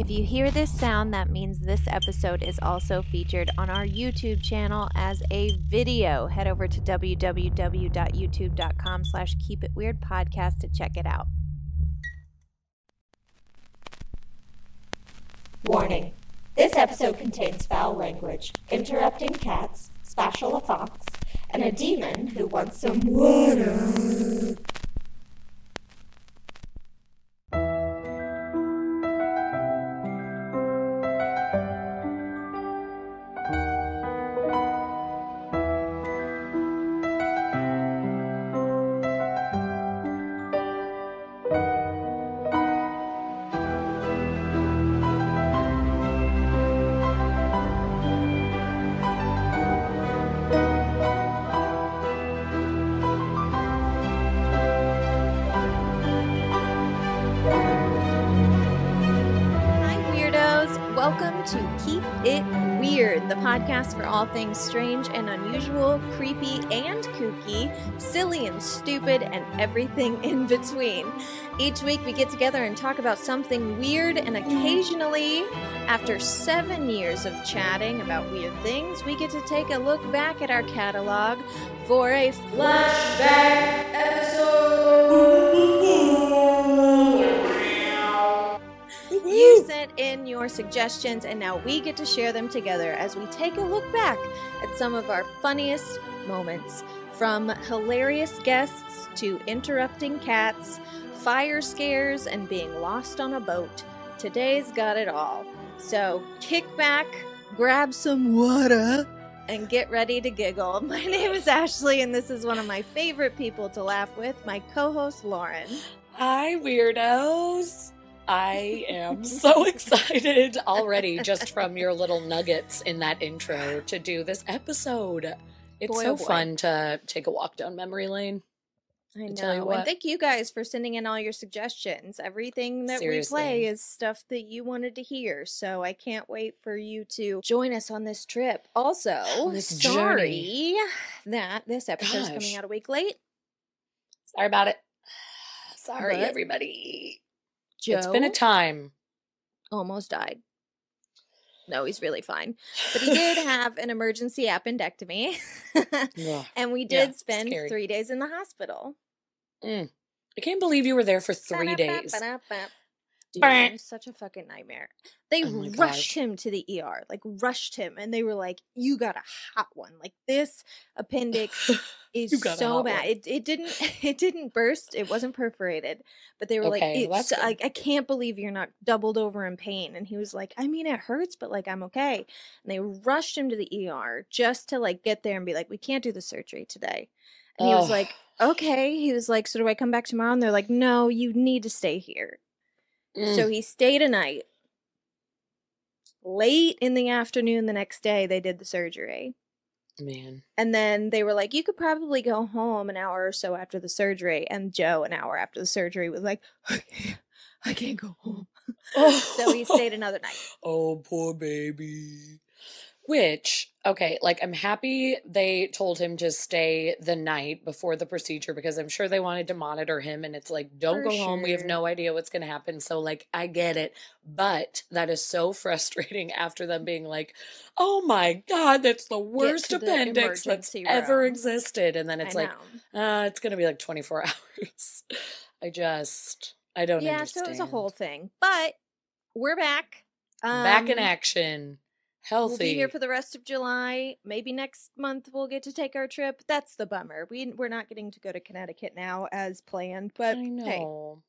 If you hear this sound, that means this episode is also featured on our YouTube channel as a video. Head over to www.youtube.com slash keep it weird podcast to check it out. Warning. This episode contains foul language, interrupting cats, Spashal affax, and a demon who wants some water. Podcast for all things strange and unusual, creepy and kooky, silly and stupid, and everything in between. Each week we get together and talk about something weird, and mm-hmm. occasionally, after seven years of chatting about weird things, we get to take a look back at our catalog for a flashback You in your suggestions, and now we get to share them together as we take a look back at some of our funniest moments. From hilarious guests to interrupting cats, fire scares, and being lost on a boat. Today's got it all. So kick back, grab some water, and get ready to giggle. My name is Ashley, and this is one of my favorite people to laugh with, my co host Lauren. Hi, weirdos. I am so excited already just from your little nuggets in that intro to do this episode. It's Boy, so oh fun to take a walk down memory lane. I know. And thank you guys for sending in all your suggestions. Everything that we play is stuff that you wanted to hear. So I can't wait for you to join us on this trip. Also, this sorry that this episode Gosh. coming out a week late. Sorry about it. Sorry, But- everybody. Joe It's been a time. almost died. No, he's really fine. But he did have an emergency appendectomy. Ugh. and we Yeah, did spend scary. three days in the hospital. Mm. I can't believe you were there for three days. Dude, it was such a fucking nightmare. They Oh rushed gosh. him to the ER, like rushed him, and they were like, "You got a hot one. Like this appendix is You got a so bad. one. It it didn't it didn't burst. It wasn't perforated, but they were Okay, like, it's, I. I can't believe you're not doubled over in pain." And he was like, "I mean, it hurts, but like I'm okay." And they rushed him to the ER just to like get there and be like, "We can't do the surgery today." And he was like, okay. He was like, so do I come back tomorrow? And they're like, no, you need to stay here. Mm. So he stayed a night. Late in the afternoon the next day, they did the surgery. man. And then they were like, you could probably go home an hour or so after the surgery. And Joe, an hour after the surgery, was like, I can't, I can't go home. so he stayed another night. Oh, poor baby. Which, okay, like I'm happy they told him to stay the night before the procedure because I'm sure they wanted to monitor him and it's like, don't For go home. We have no idea what's going to happen. So, like, I get it. But that is so frustrating after them being like, oh my God, that's the worst to the appendix that's emergency ever existed. And then it's I like, uh, it's going to be like 24 hours. I just, I don't know. yeah, understand. so it was a whole thing. But we're back. Back in Um, action. Healthy. We'll be here for the rest of July. Maybe next month we'll get to take our trip. That's the bummer. We we're not getting to go to Connecticut now as planned, but I hey, know.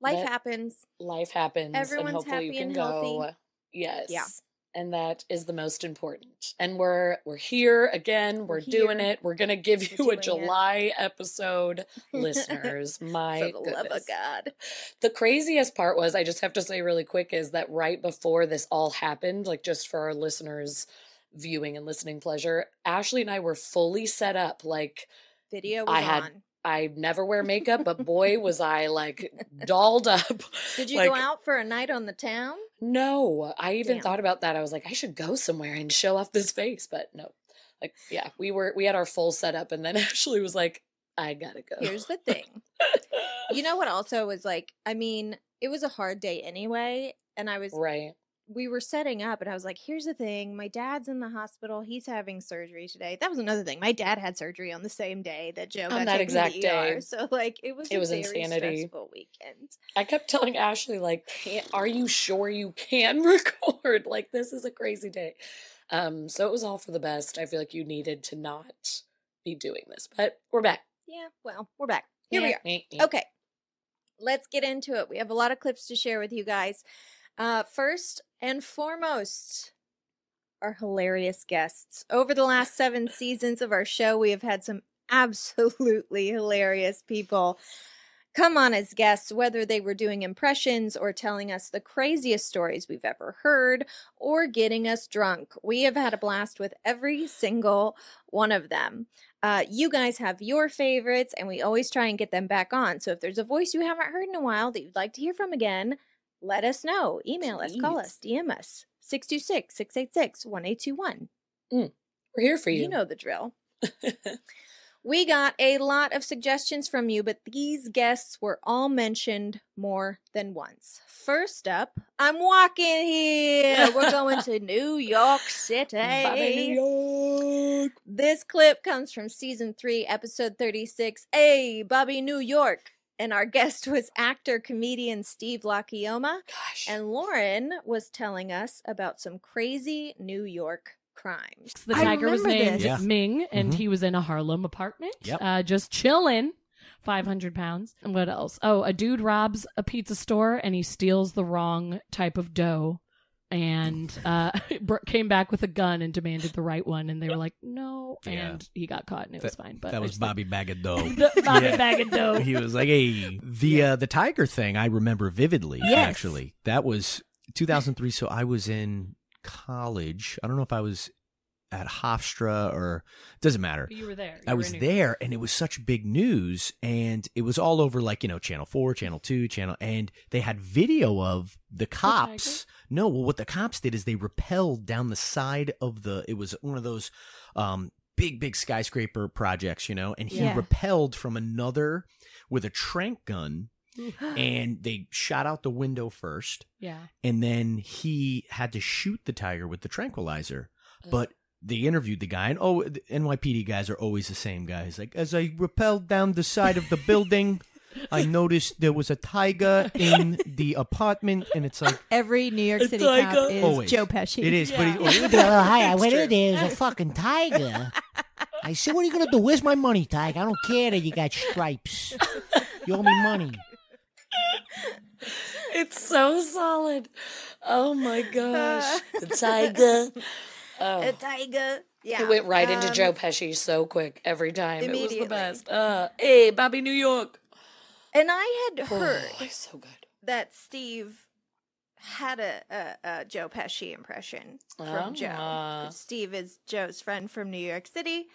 life That- happens. life happens Everyone's and hopefully you happy can and go healthy. yes and that is the most important and we're we're here again we're, We're doing it we're gonna give We're you a it. july episode listeners my For the love of God. the craziest part was i just have to say really quick is that right before this all happened like just for our listeners viewing and listening pleasure ashley and i were fully set up like Video was I had- on. I never wear makeup but boy was i like dolled up Did you like, go out for a night on the town? No, I even Damn. thought about that. I was like, I should go somewhere and show off this face, but no. Like, yeah, we were we had our full setup, and then Ashley was like, I gotta go. Here's the thing. You know what also was like, I mean, it was a hard day anyway. and I was Right. We were setting up and I was like, here's the thing. My dad's in the hospital. He's having surgery today. That was another thing. My dad had surgery on the same day that Joe On got that exact ER. day. So like it was It a was insanity. stressful weekend. I kept telling Ashley, like, are you sure you can record? Like, this is a crazy day. Um, so it was all for the best. I feel like you needed to not be doing this, but we're back. Yeah, well, we're back. Here we are. we are. Okay. Let's get into it. We have a lot of clips to share with you guys. Uh, first and foremost, our hilarious guests. Over the last seven seasons of our show, we have had some absolutely hilarious people come on as guests, whether they were doing impressions or telling us the craziest stories we've ever heard or getting us drunk. We have had a blast with every single one of them. Uh, you guys have your favorites, and we always try and get them back on. So if there's a voice you haven't heard in a while that you'd like to hear from again, let us know. Email us, call us, DM us. 626 686 1821. Mm. We're here for you. You know the drill. We got a lot of suggestions from you, but these guests were all mentioned more than once. First up, I'm walking here. We're going to New York City. Bobby New York. This clip comes from season three, episode 36. Hey, Bobby New York. And our guest was actor comedian Steve LaChioma. Gosh. And Lauren was telling us about some crazy New York crimes. The I tiger was remember named this. Yeah. Ming, and Mhm. he was in a Harlem apartment, Yep. uh, just chilling. 500 pounds. And what else? Oh, a dude robs a pizza store and he steals the wrong type of dough and uh, came back with a gun and demanded the right one. And they were like, no. Yeah. And he got caught and it was fine. But that was Bobby Bag of Dough. Bobby Yeah. Bag of Dough. he was like, "Hey, the uh, the tiger thing, I remember vividly. Yes. Actually, that was 2003. So I was in college. I don't know if I was at Hofstra or doesn't matter. But you were there. I were was in New York. there, and it was such big news, and it was all over, like you know, Channel Four, Channel Two, Channel, and they had video of the cops. No, well, what the cops did is they rappelled down the side of the. It was one of those um, big, big skyscraper projects, you know, and he Yeah. rappelled from another with a trank gun, and they shot out the window first, Yeah. and then he had to shoot the tiger with the tranquilizer. But they interviewed the guy, and oh, the NYPD guys are always the same guys. Like, as I rappelled down the side of the building, I noticed there was a tiger in the apartment, and it's like, Every New York A City cop tiger. is Always. Joe Pesci. it is, Yeah. but he, Uh, hi, It's what true. it is, a fucking tiger. I said, what are you going to do? Where's my money, tiger? I don't care that you got stripes. You owe me money. It's so solid. Oh my gosh. the tiger. Oh. A tiger. Yeah. It went right into um, Joe Pesci so quick every time. It was immediately. the best. Uh, hey, Bobby New York. And I had heard Oh, so good. that Steve had a, a, a Joe Pesci impression from Joe. Ah. Steve is Joe's friend from New York City.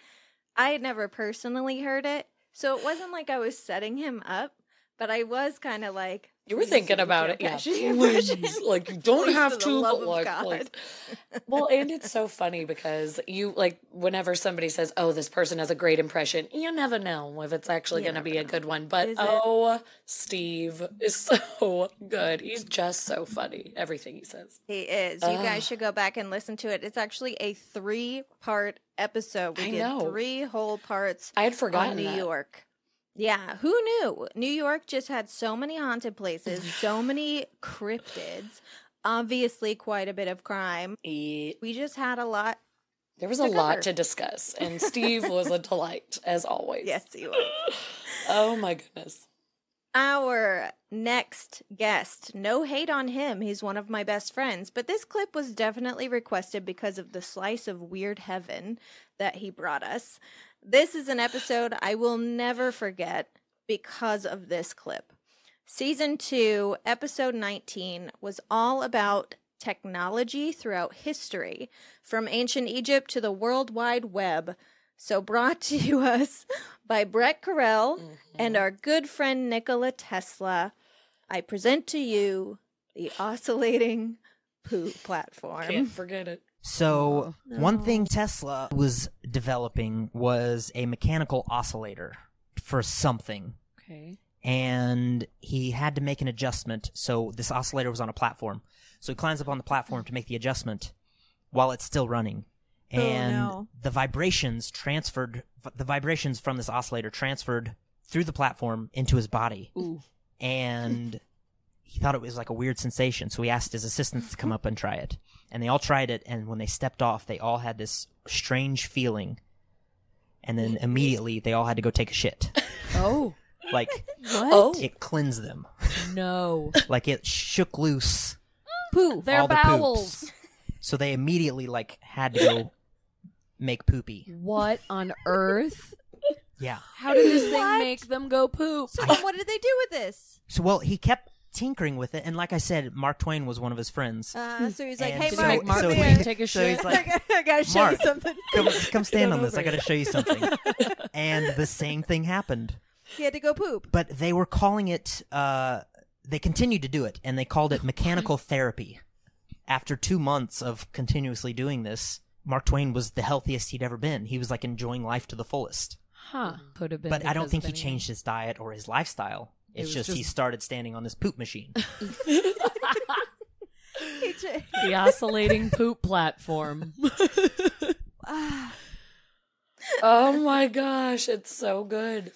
I had never personally heard it, so it wasn't like I was setting him up, but I was kind of like, You were thinking about it, yeah. Pesci Please, like you don't Please, have for to, but of like, God. like- well, and it's so funny because you like whenever somebody says, "Oh, this person has a great impression," you never know if it's actually going to never be a good one. But Is it? oh, Steve is so good. He's just so funny. Everything he says. He is. You Ugh. guys should go back and listen to it. It's actually a three-part episode. We I did know. three whole parts I had on forgotten New that. York. Yeah, who knew? New York just had so many haunted places, so many cryptids, obviously quite a bit of crime. We just had a lot. There was a lot to discuss, and Steve was a delight as always. Yes, he was. Oh my goodness. Our next guest, no hate on him. He's one of my best friends, but this clip was definitely requested because of the slice of weird heaven that he brought us. This is an episode I will never forget because of this clip. Season 2, episode 19 was all about technology throughout history, from ancient Egypt to the World Wide Web. So, brought to you us by Bret Correll and mm-hmm. our good friend Nikola Tesla, I present to you the oscillating poo platform. Can't forget it. So, Oh, one no. thing Tesla was developing was a mechanical oscillator for something. Okay. and he had to make an adjustment. So this oscillator was on a platform. So he climbs up on the platform to make the adjustment while it's still running. Oh, And no. the vibrations transferred, the vibrations from this oscillator transferred through the platform into his body. Ooh. And he thought it was like a weird sensation. So he asked his assistants to come up and try it. And they all tried it. And when they stepped off, they all had this strange feeling. And then immediately they all had to go take a shit. Oh. Like Oh. it cleansed them. No. Like it shook loose. Poo. Their all the poops. bowels. So they immediately like had to go make poopy. What on earth? Yeah. How did this thing make them go poop? So then what did they do with this? So well, he kept tinkering with it, and like I said, Mark Twain was one of his friends. Uh, so he's like, And "Hey, so- Mark, make Mark so he- take a so shit? he's like, I gotta show Mark, you something." come, come stand on on this. I got to show you something. and the same thing happened. He had to go poop. But they were calling it. Uh, they continued to do it, and they called it mechanical therapy. After two months of continuously doing this, Mark Twain was the healthiest he'd ever been. He was like enjoying life to the fullest. Huh. Could have been. But I don't think he changed his diet or his lifestyle. It It's was just, he started standing on this poop machine. The oscillating poop platform. Oh my gosh, it's so good.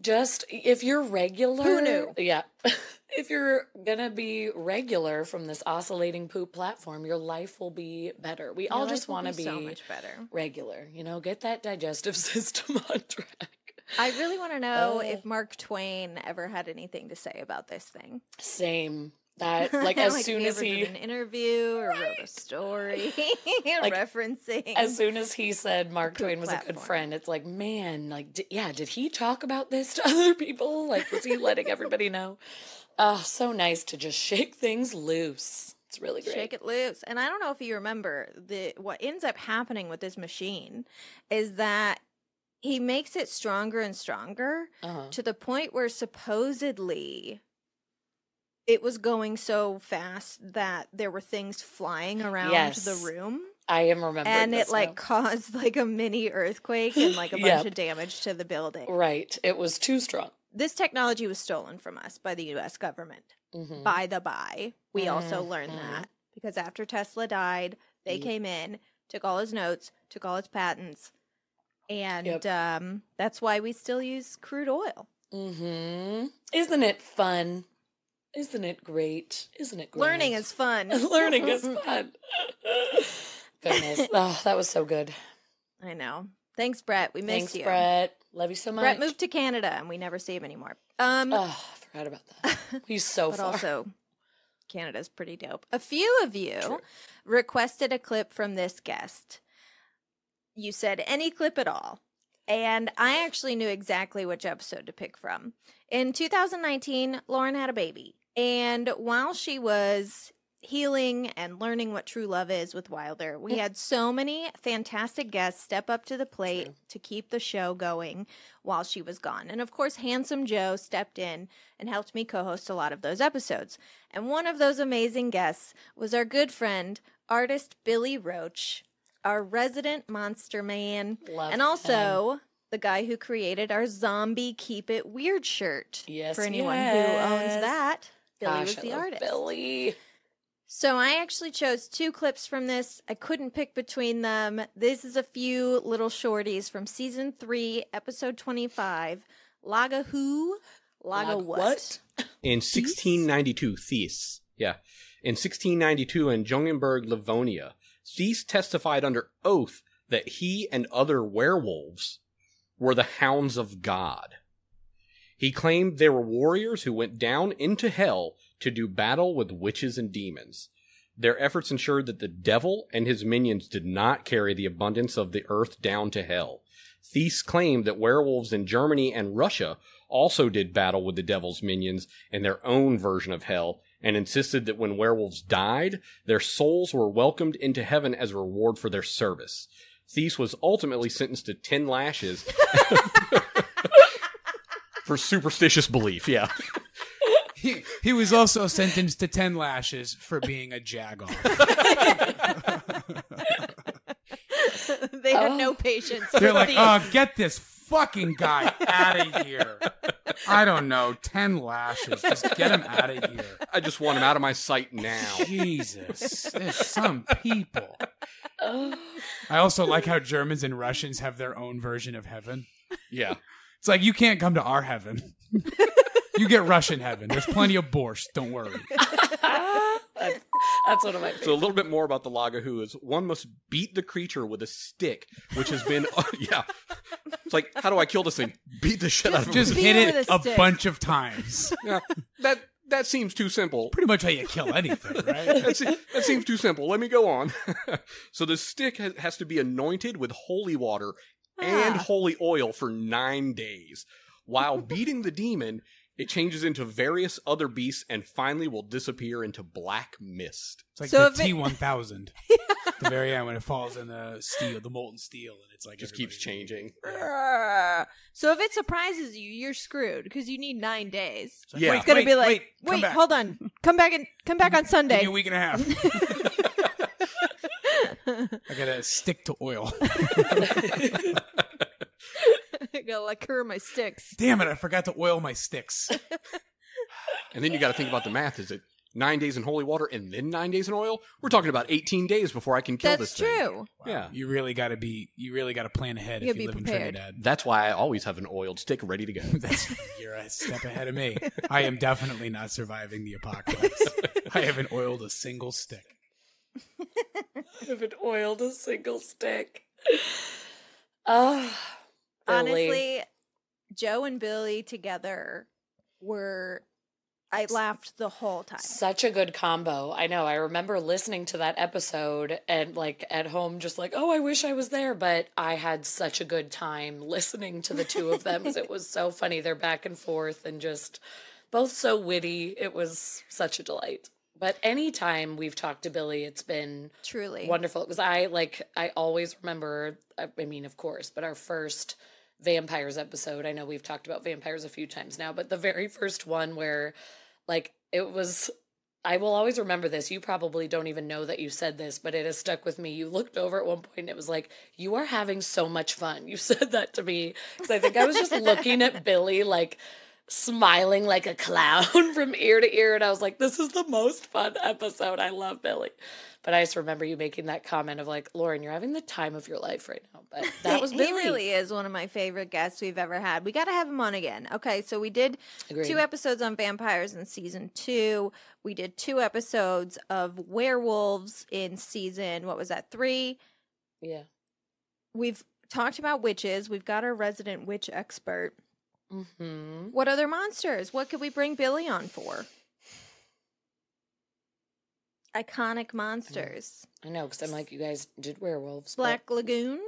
Just if you're regular, Who knew? Yeah, if you're gonna be regular from this oscillating poop platform, your life will be better. We all just want to be be, so much better. regular. You know, get that digestive system on track. I really want to know Oh. if Mark Twain ever had anything to say about this thing. Same. That like as if soon he as he did an interview or wrote a story Like, referencing. as soon as he said Mark Twain was a good friend, it's like, man, like, di- yeah, did he talk about this to other people? Like, was he letting everybody know? Oh, so nice to just shake things loose. It's really great. Shake it loose. And I don't know if you remember the what ends up happening with this machine is that he makes it stronger and stronger Uh-huh. to the point where supposedly it was going so fast that there were things flying around Yes. the room I am remembering and it like now. caused like a mini earthquake and like a bunch Yep. of damage to the building. right. It was too strong. This technology was stolen from us by the US government. Mhm. By the by, we also learned Mhm. that because after Tesla died, they came in, took all his notes, took all his patents, and Yep. um, that's why we still use crude oil. Mm-hmm. Isn't it fun? Isn't it great? Isn't it great? Learning is fun. learning is fun. Goodness, oh, that was so good. I know. Thanks, Bret. We missed Thanks, you. Bret. Love you so much. Bret moved to Canada, and we never see him anymore. Um, Oh, I forgot about that. He's so but far. also, Canada's pretty dope. A few of you True. requested a clip from this guest. You said any clip at all. And I actually knew exactly which episode to pick from. In 2019, Lauren had a baby. And while she was healing and learning what true love is with Wilder, we had so many fantastic guests step up to the plate True. to keep the show going while she was gone. And of course, Handsome Joe stepped in and helped me co host a lot of those episodes. And one of those amazing guests was our good friend, artist Billy Roach, our resident monster man, Love and him. also the guy who created our zombie Keep It Weird shirt. Yes, For anyone who owns that, Billy Gosh, was I the love artist. Billy. So I actually chose two clips from this. I couldn't pick between them. This is a few little shorties from season three, episode twenty-five. Laga who? Laga Lag- what? In 1692, Thies. Yeah. In 1692 in Jürgensburg, Livonia, Thies testified under oath that he and other werewolves were the hounds of God. He claimed they were warriors who went down into hell to do battle with witches and demons. Their efforts ensured that the devil and his minions did not carry the abundance of the earth down to hell. Thies claimed that werewolves in Germany and Russia also did battle with the devil's minions in their own version of hell and insisted that when werewolves died, their souls were welcomed into heaven as a reward for their service. Thies was ultimately sentenced to 10 lashes for superstitious belief, yeah. He, he was also sentenced to 10 lashes for being a jagoff. they had Oh. no patience. They're like, these. oh, get this fucking guy out of here. I don't know, ten lashes. Just get him out of here. I just want him out of my sight now. Jesus, there's some people. Oh. I also like how Germans and Russians have their own version of heaven. Yeah. It's like you can't come to our heaven. you get Russian heaven. There's plenty of borscht. Don't worry. that's, that's one of my So a little bit more about the Lagahoo is one must beat the creature with a stick, which has been yeah. It's like how do I kill this thing? Beat the shit out of it. Just hit it it a a bunch of times. Yeah, that that seems too simple. Pretty much how you kill anything, right? That, se- that seems too simple. Let me go on. so the stick has, has to be anointed with holy water and Ah. holy oil for nine days. While beating the demon, it changes into various other beasts and finally will disappear into black mist. It's like So if the it- T one thousand. The very end when it falls in the steel, the molten steel, and it's like Just keeps everybody's- changing. Arrgh. So if it surprises you, you're screwed because you need nine days. It's Yeah. It's gonna wait, be like, wait, wait, come back. hold on, come back and come back on Give Sunday. me a week and a half. I gotta stick to oil. I gotta like cure my sticks. Damn it! I forgot to oil my sticks. And then you got to think about the math. Is it nine days in holy water and then nine days in oil? We're talking about 18 days before I can kill That's this thing. true. Yeah. You really gotta be. You really gotta plan ahead You if gotta you be live prepared. in Trinidad. That's why I always have an oiled stick ready to go. That's you're a step ahead of me. I am definitely not surviving the apocalypse. I haven't oiled a single stick. I haven't oiled a single stick. Ah. Oh, Honestly, Joe and Billy together were. I laughed the whole time. Such a good combo. I know. I remember listening to that episode and like at home just like, "Oh, I wish I was there," but I had such a good time listening to the two of them. it was so funny. They're back and forth and just both so witty. It was such a delight. But anytime we've talked to Billy, it's been Truly. wonderful because I like I always remember I mean of course but our first vampires episode. I know we've talked about vampires a few times now but the very first one where like it was I will always remember this. You probably don't even know that you said this but it has stuck with me. You looked over at one point and it was like you are having so much fun. You said that to me because I think I was just looking at Billy like smiling like a clown from ear to ear and I was like this is the most fun episode I love Billy but I just remember you making that comment of like, Lauren, you're having the time of your life right now. But that was he Billy. really is one of my favorite guests we've ever had. We got to have him on again. Okay, so we did Agreed. two episodes on vampires in season two. We did two episodes of werewolves in season, what was that, three? Yeah. We've talked about witches. We've got our resident witch expert. Mm-hmm. What other monsters? What could we bring Billy on for? Iconic monsters. I know, because I'm like, you guys did werewolves. but- Black Lagoon,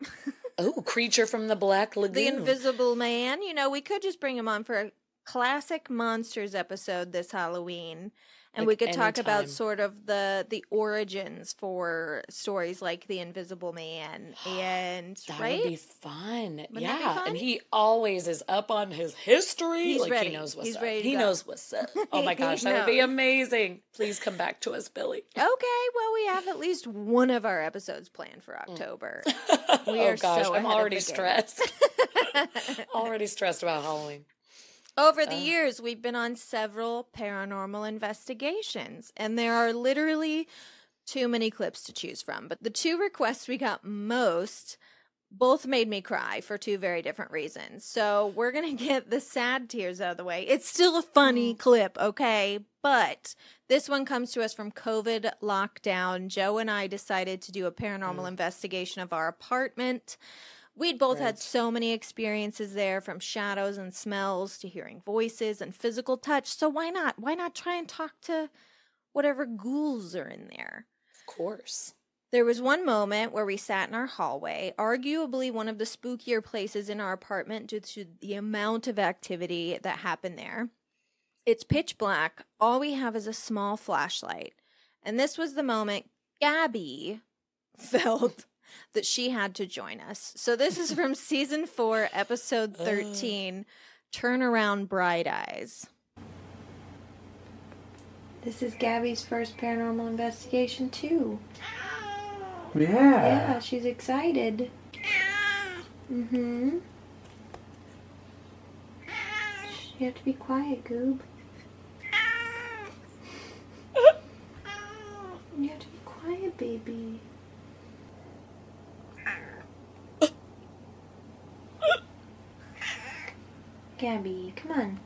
Oh, creature from the Black Lagoon. The Invisible Man. You know, we could just bring him on for a classic monsters episode this Halloween. And we could talk about sort of the the origins for stories like The Invisible Man and That right? would be fun. Wouldn't that be yeah, fun? and he always is up on his history. He's like ready. he knows what's He's up. ready to he go. knows what's up. Oh my gosh, that would be amazing. Please come back to us, Billy. Okay, well we have at least one of our episodes planned for mm. October. We oh are gosh, so I'm already stressed. already stressed about Halloween. Over the Uh. years, we've been on several paranormal investigations, and there are literally too many clips to choose from. But the two requests we got most both made me cry for two very different reasons. So we're going to get the sad tears out of the way. It's still a funny clip, okay? But this one comes to us from COVID lockdown. Joe and I decided to do a paranormal investigation of our apartment. We'd both had so many experiences there from shadows and smells to hearing voices and physical touch. So why not? Why not try and talk to whatever ghouls are in there? Of course. There was one moment where we sat in our hallway, arguably one of the spookier places in our apartment due to the amount of activity that happened there. It's pitch black. All we have is a small flashlight. And this was the moment Gabby felt that she had to join us. So this is from season 4, episode 13, Turn Around Bright Eyes. This is Gabby's first paranormal investigation too. Yeah. Yeah, she's excited. Mm-hmm. You have to be quiet, Goob. You have to be quiet, baby. Gabby, come on.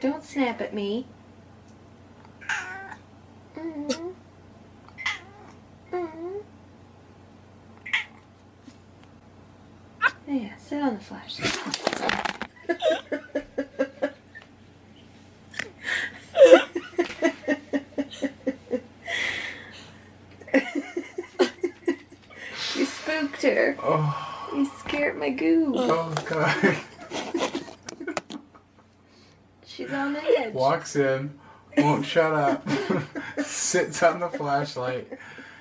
Don't snap at me. Mm. Mm. Yeah, sit on the flash. you spooked her. Oh, You scared my goo. oh God. She's on the edge. Walks in, won't shut up, sits on the flashlight,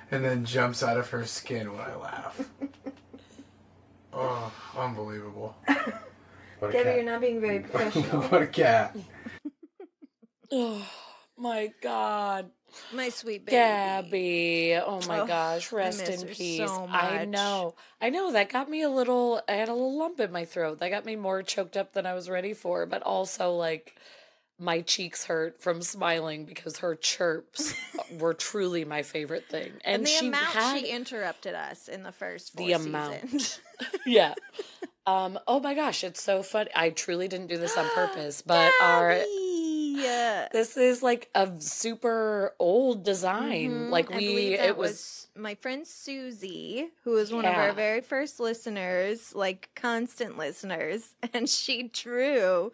and then jumps out of her skin when I laugh. Oh, unbelievable. What a Gabby, cat. you're not being very professional. what a cat. Oh my god. My sweet baby. Gabby. Oh my Oh, gosh. Rest in peace. so I know. I know. That got me a little I had a little lump in my throat. That got me more choked up than I was ready for, but also like my cheeks hurt from smiling because her chirps were truly my favorite thing. And, And, the she amount had she interrupted us in the first four the amount. yeah. Um, oh my gosh, it's so funny. I truly didn't do this on purpose, but our Yeah. this is like a super old design. Mhm. Like we it was my friend Susie, who was one of our very first listeners, like constant listeners, and she drew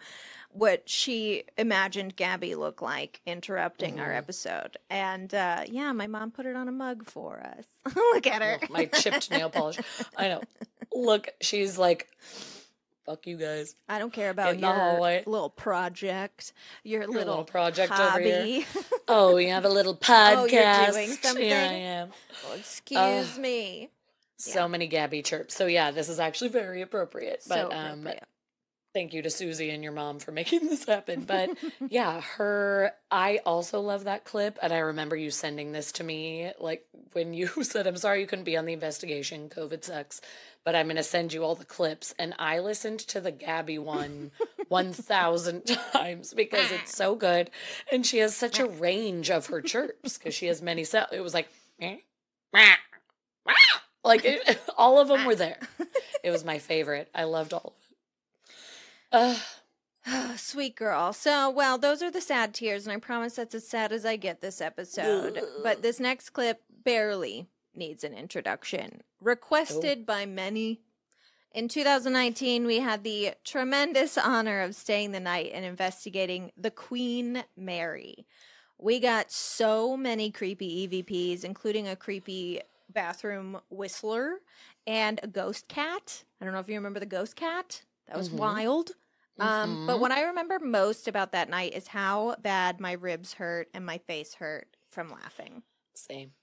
what she imagined Gabby looked like interrupting our Mhm. episode. And uh, yeah, my mom put it on a mug for us. Look at her. My chipped nail polish. I know. Look, she's like, fuck you guys. I don't care about in your hallway. little project, your, Your little, little project over here. hobby. Oh, we have a little Oh, podcast. you're doing Here? I am. Oh, excuse Ugh. me. So Yeah. many Gabby chirps. So yeah, this is actually very appropriate. So But um appropriate. Thank you to Susie and your mom for making this happen. But yeah, her I also love that clip and I remember you sending this to me like when you said I'm sorry you couldn't be on the investigation, COVID sucks, but I'm going to send you all the clips and I listened to the Gabby one 1000 times because it's so good and she has such a range of her chirps cuz she has many sounds. It was like like it, all of them were there. It was my favorite. I loved all of it. Uh, Sweet girl. So, well, those are the sad tears, and I promise that's as sad as I get this episode. But this next clip barely needs an introduction. Requested by many. In 2019, we had the tremendous honor of staying the night and investigating the Queen Mary. We got so many creepy EVPs, including a creepy bathroom whistler and a ghost cat. I don't know if you remember the ghost cat. That was Mhm. wild. Um, but Mhm. what I remember most about that night is how bad my ribs hurt and my face hurt from laughing. same.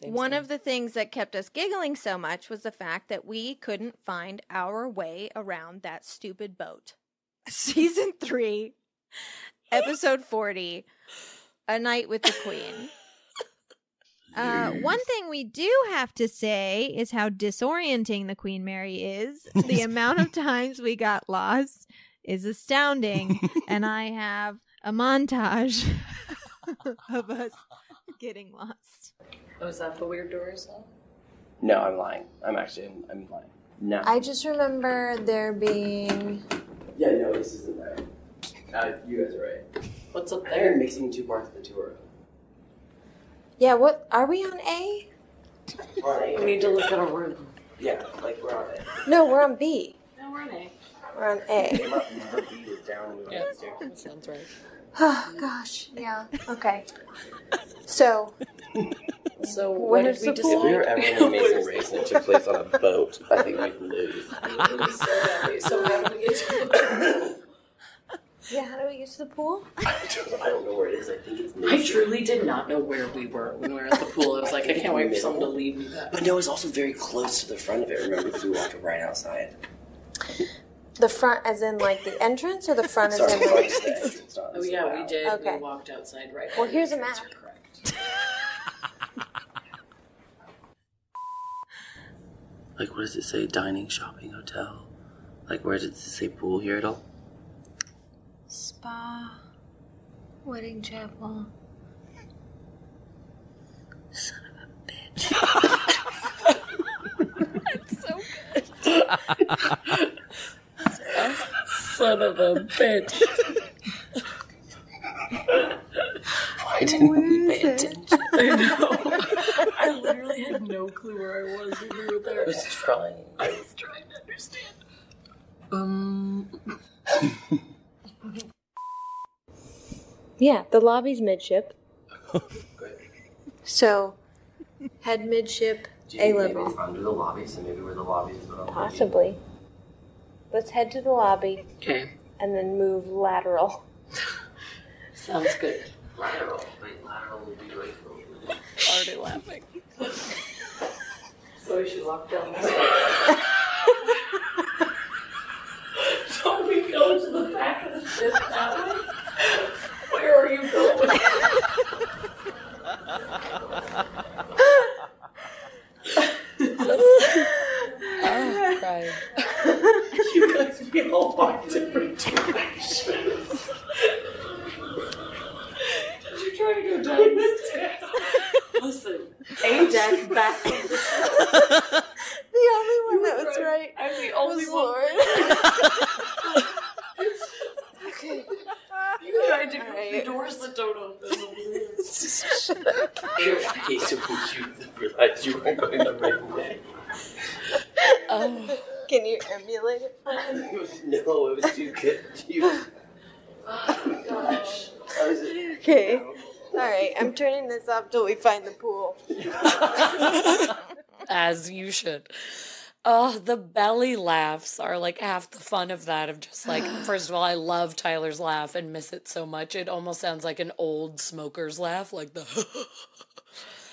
Same, One same. of the things that kept us giggling so much was the fact that we couldn't find our way around that stupid boat. Season 3, episode 40, A Night with the Queen. Uh, one thing we do have to say is how disorienting the Queen Mary is. The amount of times we got lost is astounding, and I have a montage of us getting lost. Oh, is that the weird doors? No, I'm lying. I'm actually, I'm, I'm lying. No. I just remember there being. yeah, no, this isn't right. Uh, you guys are right. What's up I think you're mixing two parts of the tour. Yeah, what? Are we on A? We need to look at a room. Yeah, like we're on it. No, we're on B. No, we're in A. We're on A. My, my beat is down. we went Yeah, that sounds right. Oh, gosh. Yeah. Okay. So, So what did we the decide? If we were ever in an amazing race and it took place on a boat, I think we'd lose. so how do we get to yeah, how do we get to the pool? I don't, I don't know where it is. I think it's I truly did not know where we were when we were at the pool. I was like, I can't wait for someone to lead me back. But no, it's also very close to the front of it. Remember, because we walked right outside. The front, as in like the entrance, or the front, Sorry, as in like. the entrance, Oh the yeah, we did. Okay. We walked outside right. Well, here's a map. you're Correct. Like, what does it say? Dining, shopping, hotel. Like, where does it say pool here at all? Spa, wedding chapel. Son of a bitch. That's so good. Son of a bitch. Why didn't we pay attention? I know. I literally had no clue where I was when we were there. I was trying. I was trying to understand. Um. Yeah, the lobby's midship. So, head midship, Do you A think maybe level. it's under the lobby, so maybe where the lobby is what I'm? Possibly. Let's head to the lobby Okay. and then move lateral. Sounds good. Lateral. Wait, lateral would be great. Already laughing. so we should walk down this Don't we go to the back of the ship that way? Where are you going? I'm crying. you guys we all walk different directions. Did you try to go down the stairs? Listen, a deck back the only one that was right I'm the only was one. Lauren. okay. You tried to go through doors that don't open. Your face when you realized you weren't going the right way. Oh. Can you emulate it for me? No, it was too good. You, Oh gosh. I was, Okay. All right, I'm turning this off till we find the pool. As you should. Oh, the belly laughs are like half the fun of that. Of just like, first of all, I love Tyler's laugh and miss it so much. It almost sounds like an old smoker's laugh, like the.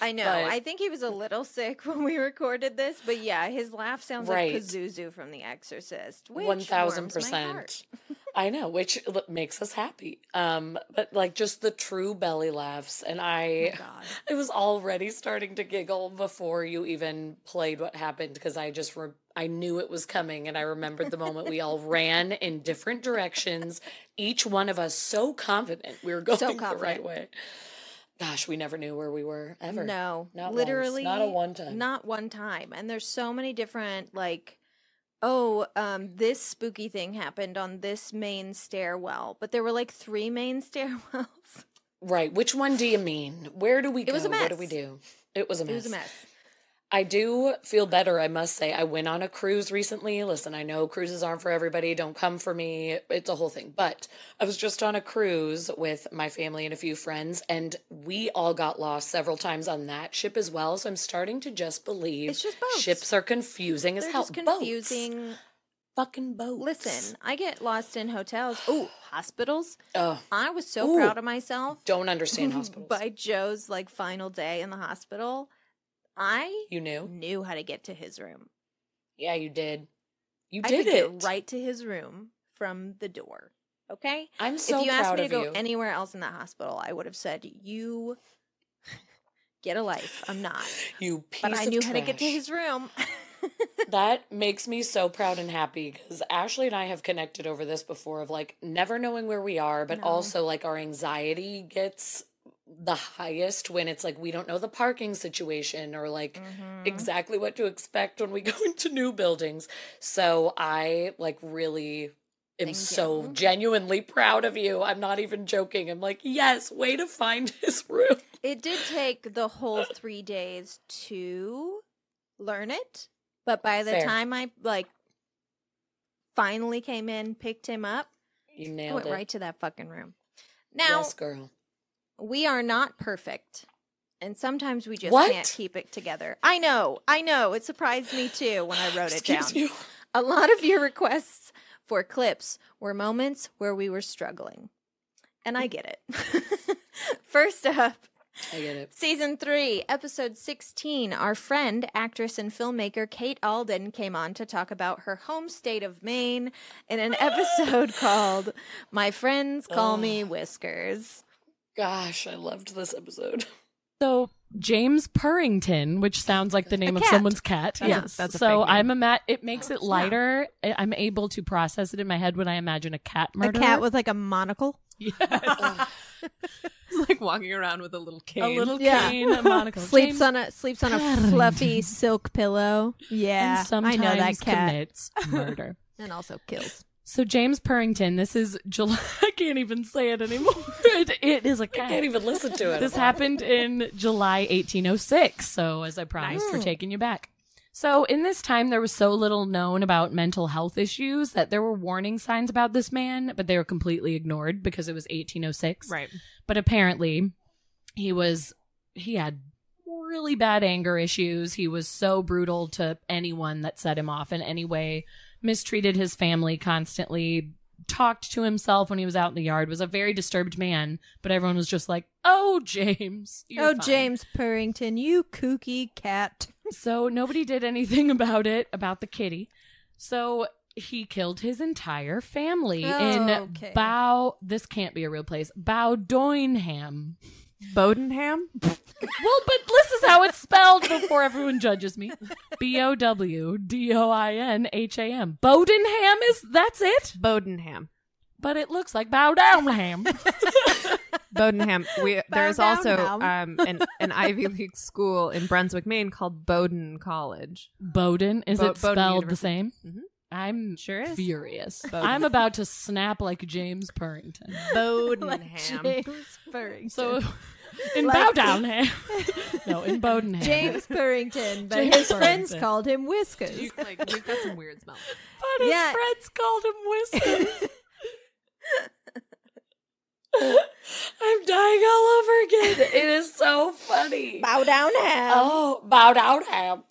I know. But- I think he was a little sick when we recorded this, but yeah, his laugh sounds Right. like Pazuzu from The Exorcist. One thousand warms my heart. percent. I know, which makes us happy. Um, but like just the true belly laughs, and I, Oh I was already starting to giggle before you even played what happened because I just re- I knew it was coming, and I remembered the moment we all ran in different directions, each one of us so confident we were going So the right way. Gosh, we never knew where we were ever. No, Not once. literally Not a one time. Not one time. And there's so many different like oh, um this spooky thing happened on this main stairwell, but there were like three main stairwells. Right. Which one do you mean? Where do we go? It was a mess. What do we do? It was a mess. It was a mess. I do feel better, I must say. I went on a cruise recently. Listen, I know cruises aren't for everybody. Don't come for me. It's a whole thing. But I was just on a cruise with my family and a few friends, and we all got lost several times on that ship as well. So I'm starting to just believe It's just boats. ships are confusing as They're hell. just Boats. confusing. Fucking boats. Listen, I get lost in hotels. Oh, hospitals. Oh, I was so Ooh. proud of myself. don't understand hospitals. By Joe's like final day in the hospital, I you knew? knew how to get to his room. Yeah, you did. You I did could it. get right to his room from the door. Okay? I'm so if you proud asked me to of go you. anywhere else in that hospital, I would have said, You get a life. I'm not. you piece But I of knew how to get to trash. his room. that makes me so proud and happy because Ashley and I have connected over this before of like never knowing where we are, but No. also like our anxiety gets the highest when it's like we don't know the parking situation or like Mhm. exactly what to expect when we go into new buildings. So I like really am Thank so you. genuinely proud of you. I'm not even joking. I'm like, yes, way to find his room. It did take the whole three days to learn it, but by the Fair. time I like finally came in, picked him up, You I nailed went it. right to that fucking room. Now yes, girl. We are not perfect, and sometimes we just What? can't keep it together. I know, I know. It surprised me too when I wrote it down. You. A lot of your requests for clips were moments where we were struggling, and I get it. First up, I get it. Season 3, Episode 16, our friend, actress, and filmmaker Kate Alden came on to talk about her home state of Maine in an episode called My Friends Call Me Whiskers. Gosh, I loved this episode. So James Purrington, which sounds like the name of someone's cat. That's a- yes. that's a so fake name. I'm a mat. It makes it lighter. I- I'm able to process it in my head when I imagine a cat murder. A cat with like a monocle. He's like walking around with a little cane. a little Yeah. cane, a monocle. Sleeps James on a sleeps on a Purrington. fluffy silk pillow. Yeah, and sometimes I know that cat. commits murder. And also kills. So James Purrington, this is July. I can't even say it anymore. it, it is a I cat. can't even listen to it. This happened in July 1806. So, as I promised, we're hmm. taking you back. So, in this time, there was so little known about mental health issues that there were warning signs about this man, but they were completely ignored because it was 1806. Right. But apparently, he was, he had really bad anger issues. He was so brutal to anyone that set him off in any way, mistreated his family constantly, talked to himself when he was out in the yard, was a very disturbed man. But everyone was just like, oh, James. oh, fine." James Purrington, you kooky cat. So nobody did anything about it, about the kitty. So he killed his entire family in Oh, Okay. Bow. This can't be a real place. Bowdoinham. Bodenham? Well, but this is how it's spelled before everyone judges me. B O W D O I N H A M. Bowdenham is that's it, Bodenham. but it looks like Bowdoinham. Bodenham. We there's also um an, an Ivy League school in Brunswick, Maine called Bowdoin College. Bowden is Bo- it Bowdoin spelled the University. same? Mhm. I'm Sure is. furious. Bowdoin. I'm about to snap like James Purrington. Bodenham. James Purrington. So in Like- Bowdoinham. no, in Bowdenham. James Purrington, but James his friends Purrington. called him Whiskers. You, like we've got some weird smells. But his Yeah. friends called him Whiskers. I'm dying all over again. It is so funny. Bow down, Ham. Oh, bow down, Ham.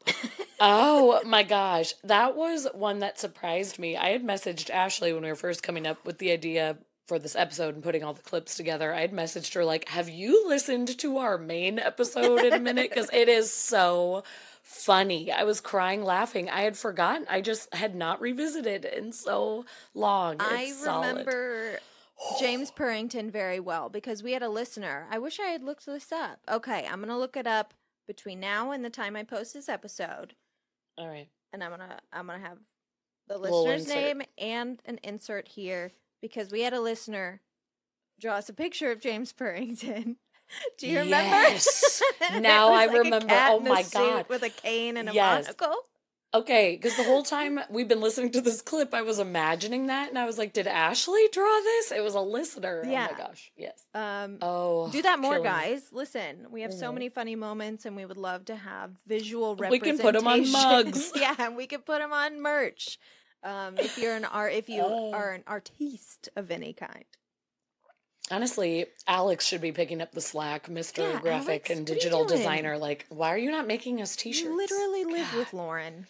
oh my gosh. That was one that surprised me. I had messaged Ashley when we were first coming up with the idea for this episode and putting all the clips together. I had messaged her, like, have you listened to our main episode in a minute? Because it is so funny. I was crying laughing. I had forgotten. I just had not revisited in so long. I It's solid. James Purrington very well because we had a listener. I wish I had looked this up. Okay, I'm gonna look it up between now and the time I post this episode, All right. and I'm gonna I'm gonna have the listener's insert. name and an insert here because we had a listener draw us a picture of James Purrington. Do you remember? Yes. Now I like a remember. Oh my suit God. with a cane and a Yes. monocle. Okay, because the whole time we've been listening to this clip, I was imagining that, and I was like, "Did Ashley draw this?" It was a listener. Yeah. Oh my gosh, yes. Um, Oh, Do that more, killing me. guys. Listen, we have so Mhm. many funny moments, and we would love to have visual representation. We can put them on mugs. yeah, and we could put them on merch. Um, if you're an art, if you Oh. are an artiste of any kind. Honestly, Alex should be picking up the slack, Mister Yeah, Graphic Alex, and what are you Digital? Designer. Like, why are you not making us T-shirts? literally live with Lauren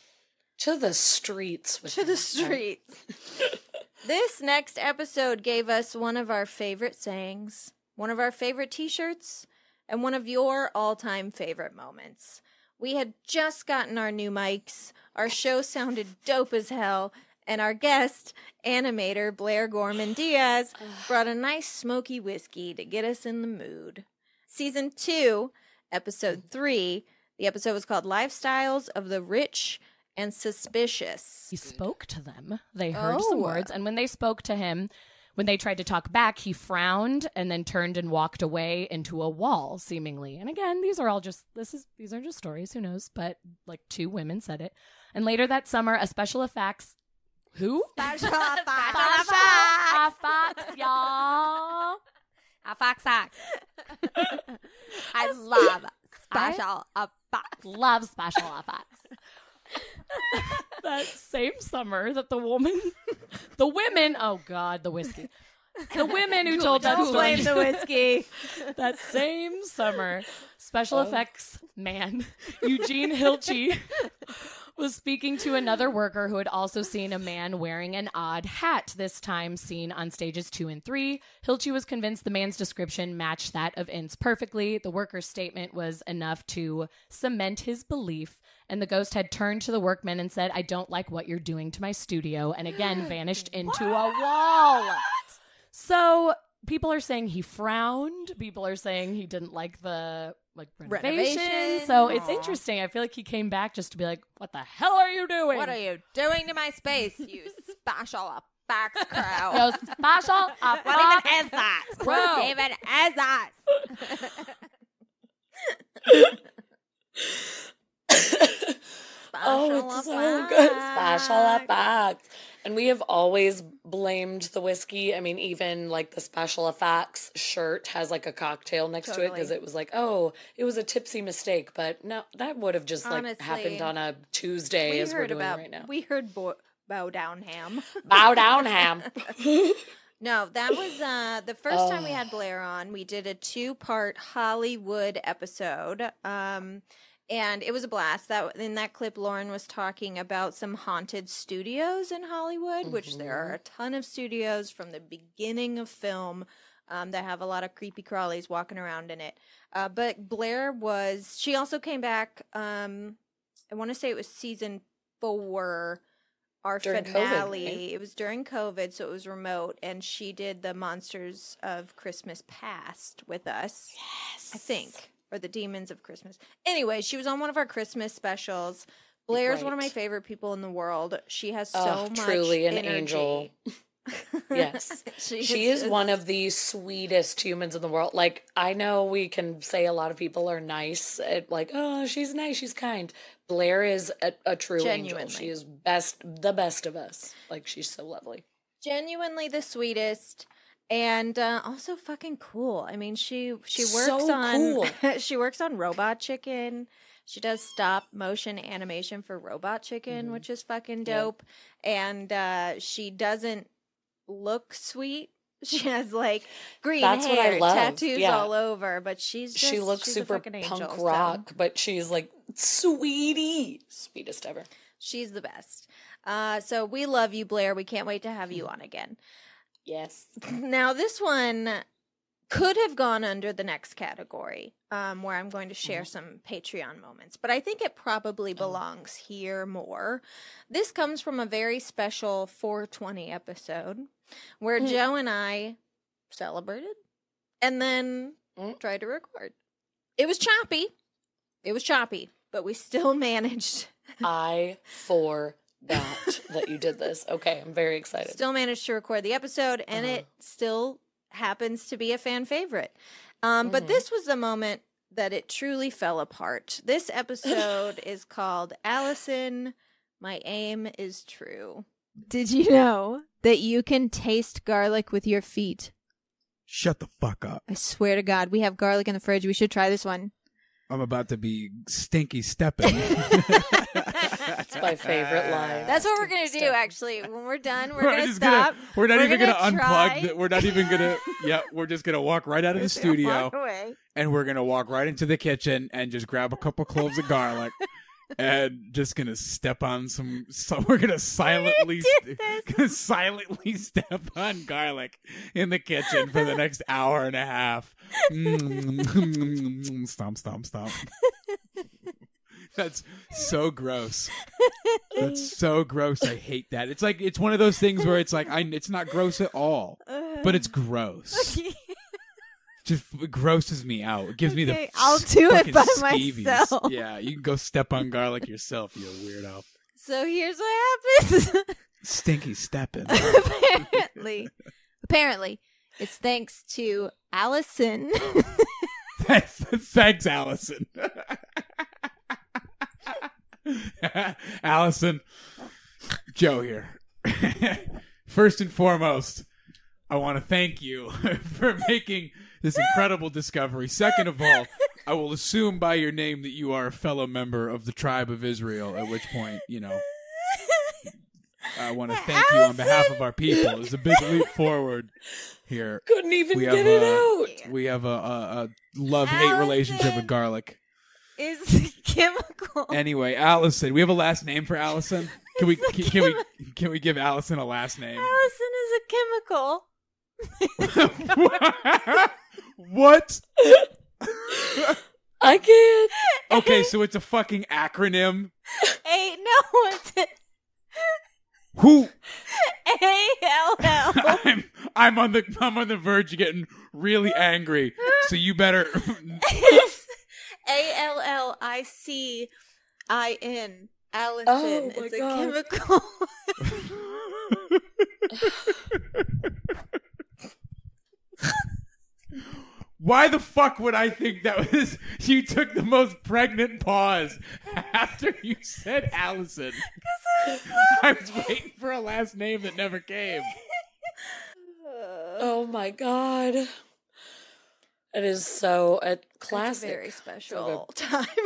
to the streets. With to the streets. this next episode gave us one of our favorite sayings, one of our favorite T-shirts, and one of your all-time favorite moments. We had just gotten our new mics. Our show sounded dope as hell. And our guest, animator Blair Gorman Diaz, brought a nice smoky whiskey to get us in the mood. Season 2, Episode mm. 3, the episode was called Lifestyles of the Rich and Suspicious. he spoke to them. They heard some Oh. words, and when they spoke to him, when they tried to talk back, he frowned and then turned and walked away into a wall, seemingly. And again, these are all just this is these are just stories. Who knows? But like two women said it. And later that summer, a special effects who Special Special effects, y'all. Fox Fox. I love special effects. love special effects. that same summer that the woman, the women, oh God, the whiskey. The women who told that Don't story. blame the whiskey. that same summer, special Oh. effects man, Eugene Hilchey, was speaking to another worker who had also seen a man wearing an odd hat, this time seen on stages two and three. Hilchey was convinced the man's description matched that of Ince perfectly. The worker's statement was enough to cement his belief. And the ghost had turned to the workmen and said, I don't like what you're doing to my studio, and again vanished into a wall. So people are saying he frowned. People are saying he didn't like the like renovations. Renovation. So it's interesting. I feel like he came back just to be like, "What the hell are you doing? What are you doing to my space, you special up." effects crew? Yo, special what effects even is that? crew. What even is that? oh, it's so good. Special effects. And we have always blamed the whiskey. I mean, even like the special effects shirt has like a cocktail next to it because it was like, oh, it was a tipsy mistake. But no, that would have just like Honestly, happened on a Tuesday we as we're doing about right now. we heard bo- bow down ham. Bow down, ham. No, that was uh, the first time we Oh. had Blair on. We did a two part Hollywood episode. Um, and it was a blast. That in that clip, Lauren was talking about some haunted studios in Hollywood, which there are a ton of studios from the beginning of film um, that have a lot of creepy crawlies walking around in it. Uh, but Blair was. She also came back. Um, I want to say it was season four. Our During COVID, finale. right? It was during COVID, so it was remote, and she did the Monsters of Christmas Past with us. Yes. I think, or the Demons of Christmas. Anyway, she was on one of our Christmas specials. Blair's one of my favorite people in the world. She has so Oh, much truly an energy. angel. Yes. she, She is just- one of the sweetest humans in the world. Like, I know we can say a lot of people are nice, at, like, oh, she's nice, she's kind. Blair is a, a true angel. She is best, the best of us. Like, she's so lovely. genuinely the sweetest and uh, also fucking cool. I mean, she she works So on she works on Robot Chicken. She does stop motion animation for Robot Chicken, Mhm. which is fucking dope. And uh, she doesn't look sweet. She has like green That's hair, tattoos yeah. all over, but she's just, she looks she's a super fucking angel, punk so rock, but she's like, sweetie. Sweetest ever. she's the best. Uh, so we love you, Blair. We can't wait to have you on again. Yes. Now, this one could have gone under the next category, um, where I'm going to share some Patreon moments, but I think it probably belongs here more. This comes from a very special 420 episode where Mm. Joe and I celebrated and then Mm. tried to record. It was choppy. It was choppy, but we still managed. I forgot that that you did this. Okay, I'm very excited. Still managed to record the episode, and Uh-huh. it still happens to be a fan favorite. Um, But Mhm. this was the moment that it truly fell apart. This episode is called Allison, My Aim is True. Did you know that you can taste garlic with your feet? Shut the fuck up. I swear to God, we have garlic in the fridge. We should try this one. I'm about to be stinky stepping. That's my favorite line. That's what we're gonna do. Actually, when we're done, we're, We're gonna just stop. gonna. We're not We're even gonna gonna, unplug. The, we're not even gonna. yeah, we're just gonna walk right out of the We're just gonna studio, and we're gonna walk right into the kitchen and just grab a couple cloves of garlic, and just gonna step on some. So we're gonna silently, do gonna silently step on garlic in the kitchen for the next hour and a half. Mm, mm, mm, mm stomp, stomp, stomp. That's so gross. That's so gross. I hate that. It's like it's one of those things where it's like I it's not gross at all, but it's gross. Just f- grosses me out. It gives me the Okay, I'll do it fucking by skeevies. myself. Yeah, you can go step on garlic yourself, you weirdo. So here's what happens. Stinky stepping. apparently, apparently, it's thanks to Allison. Thanks, Allison. Allison, Joe here. First and foremost, I want to thank you for making this incredible discovery. Second of all, I will assume by your name that you are a fellow member of the tribe of Israel, at which point, you know, I want to thank you on behalf of our people. It's a big leap forward here. Couldn't even We get have it a- out. We have a, a, a love hate relationship with garlic. Is chemical. Anyway, Allison, we have a last name for Allison. Can we can, can we can we give Allison a last name? Allison is a chemical. what? I can't. Okay, so it's a fucking acronym. A no, it's Who? A L L. I'm I'm on the I'm on the verge of getting really angry. So you better A L L I C I N. Allison. Oh my it's a God. chemical. Why the fuck would I think that was you took the most pregnant pause after you said Allison? I was waiting for a last name that never came. Oh my god. It is so a It's a classic. very special good. time.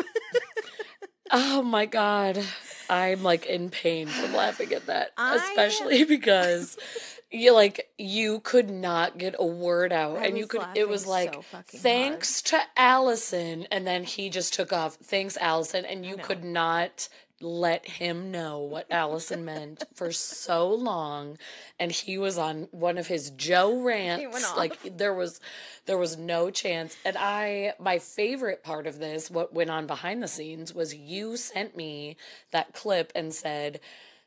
Oh my god. I'm like in pain from laughing at that. I- Especially because you like you could not get a word out I and you could it was like so thanks to Allison and then he just took off thanks Allison and you could not let him know what Allison meant for so long and he was on one of his Joe rants like there was there was no chance. And I my favorite part of this what went on behind the scenes was you sent me that clip and said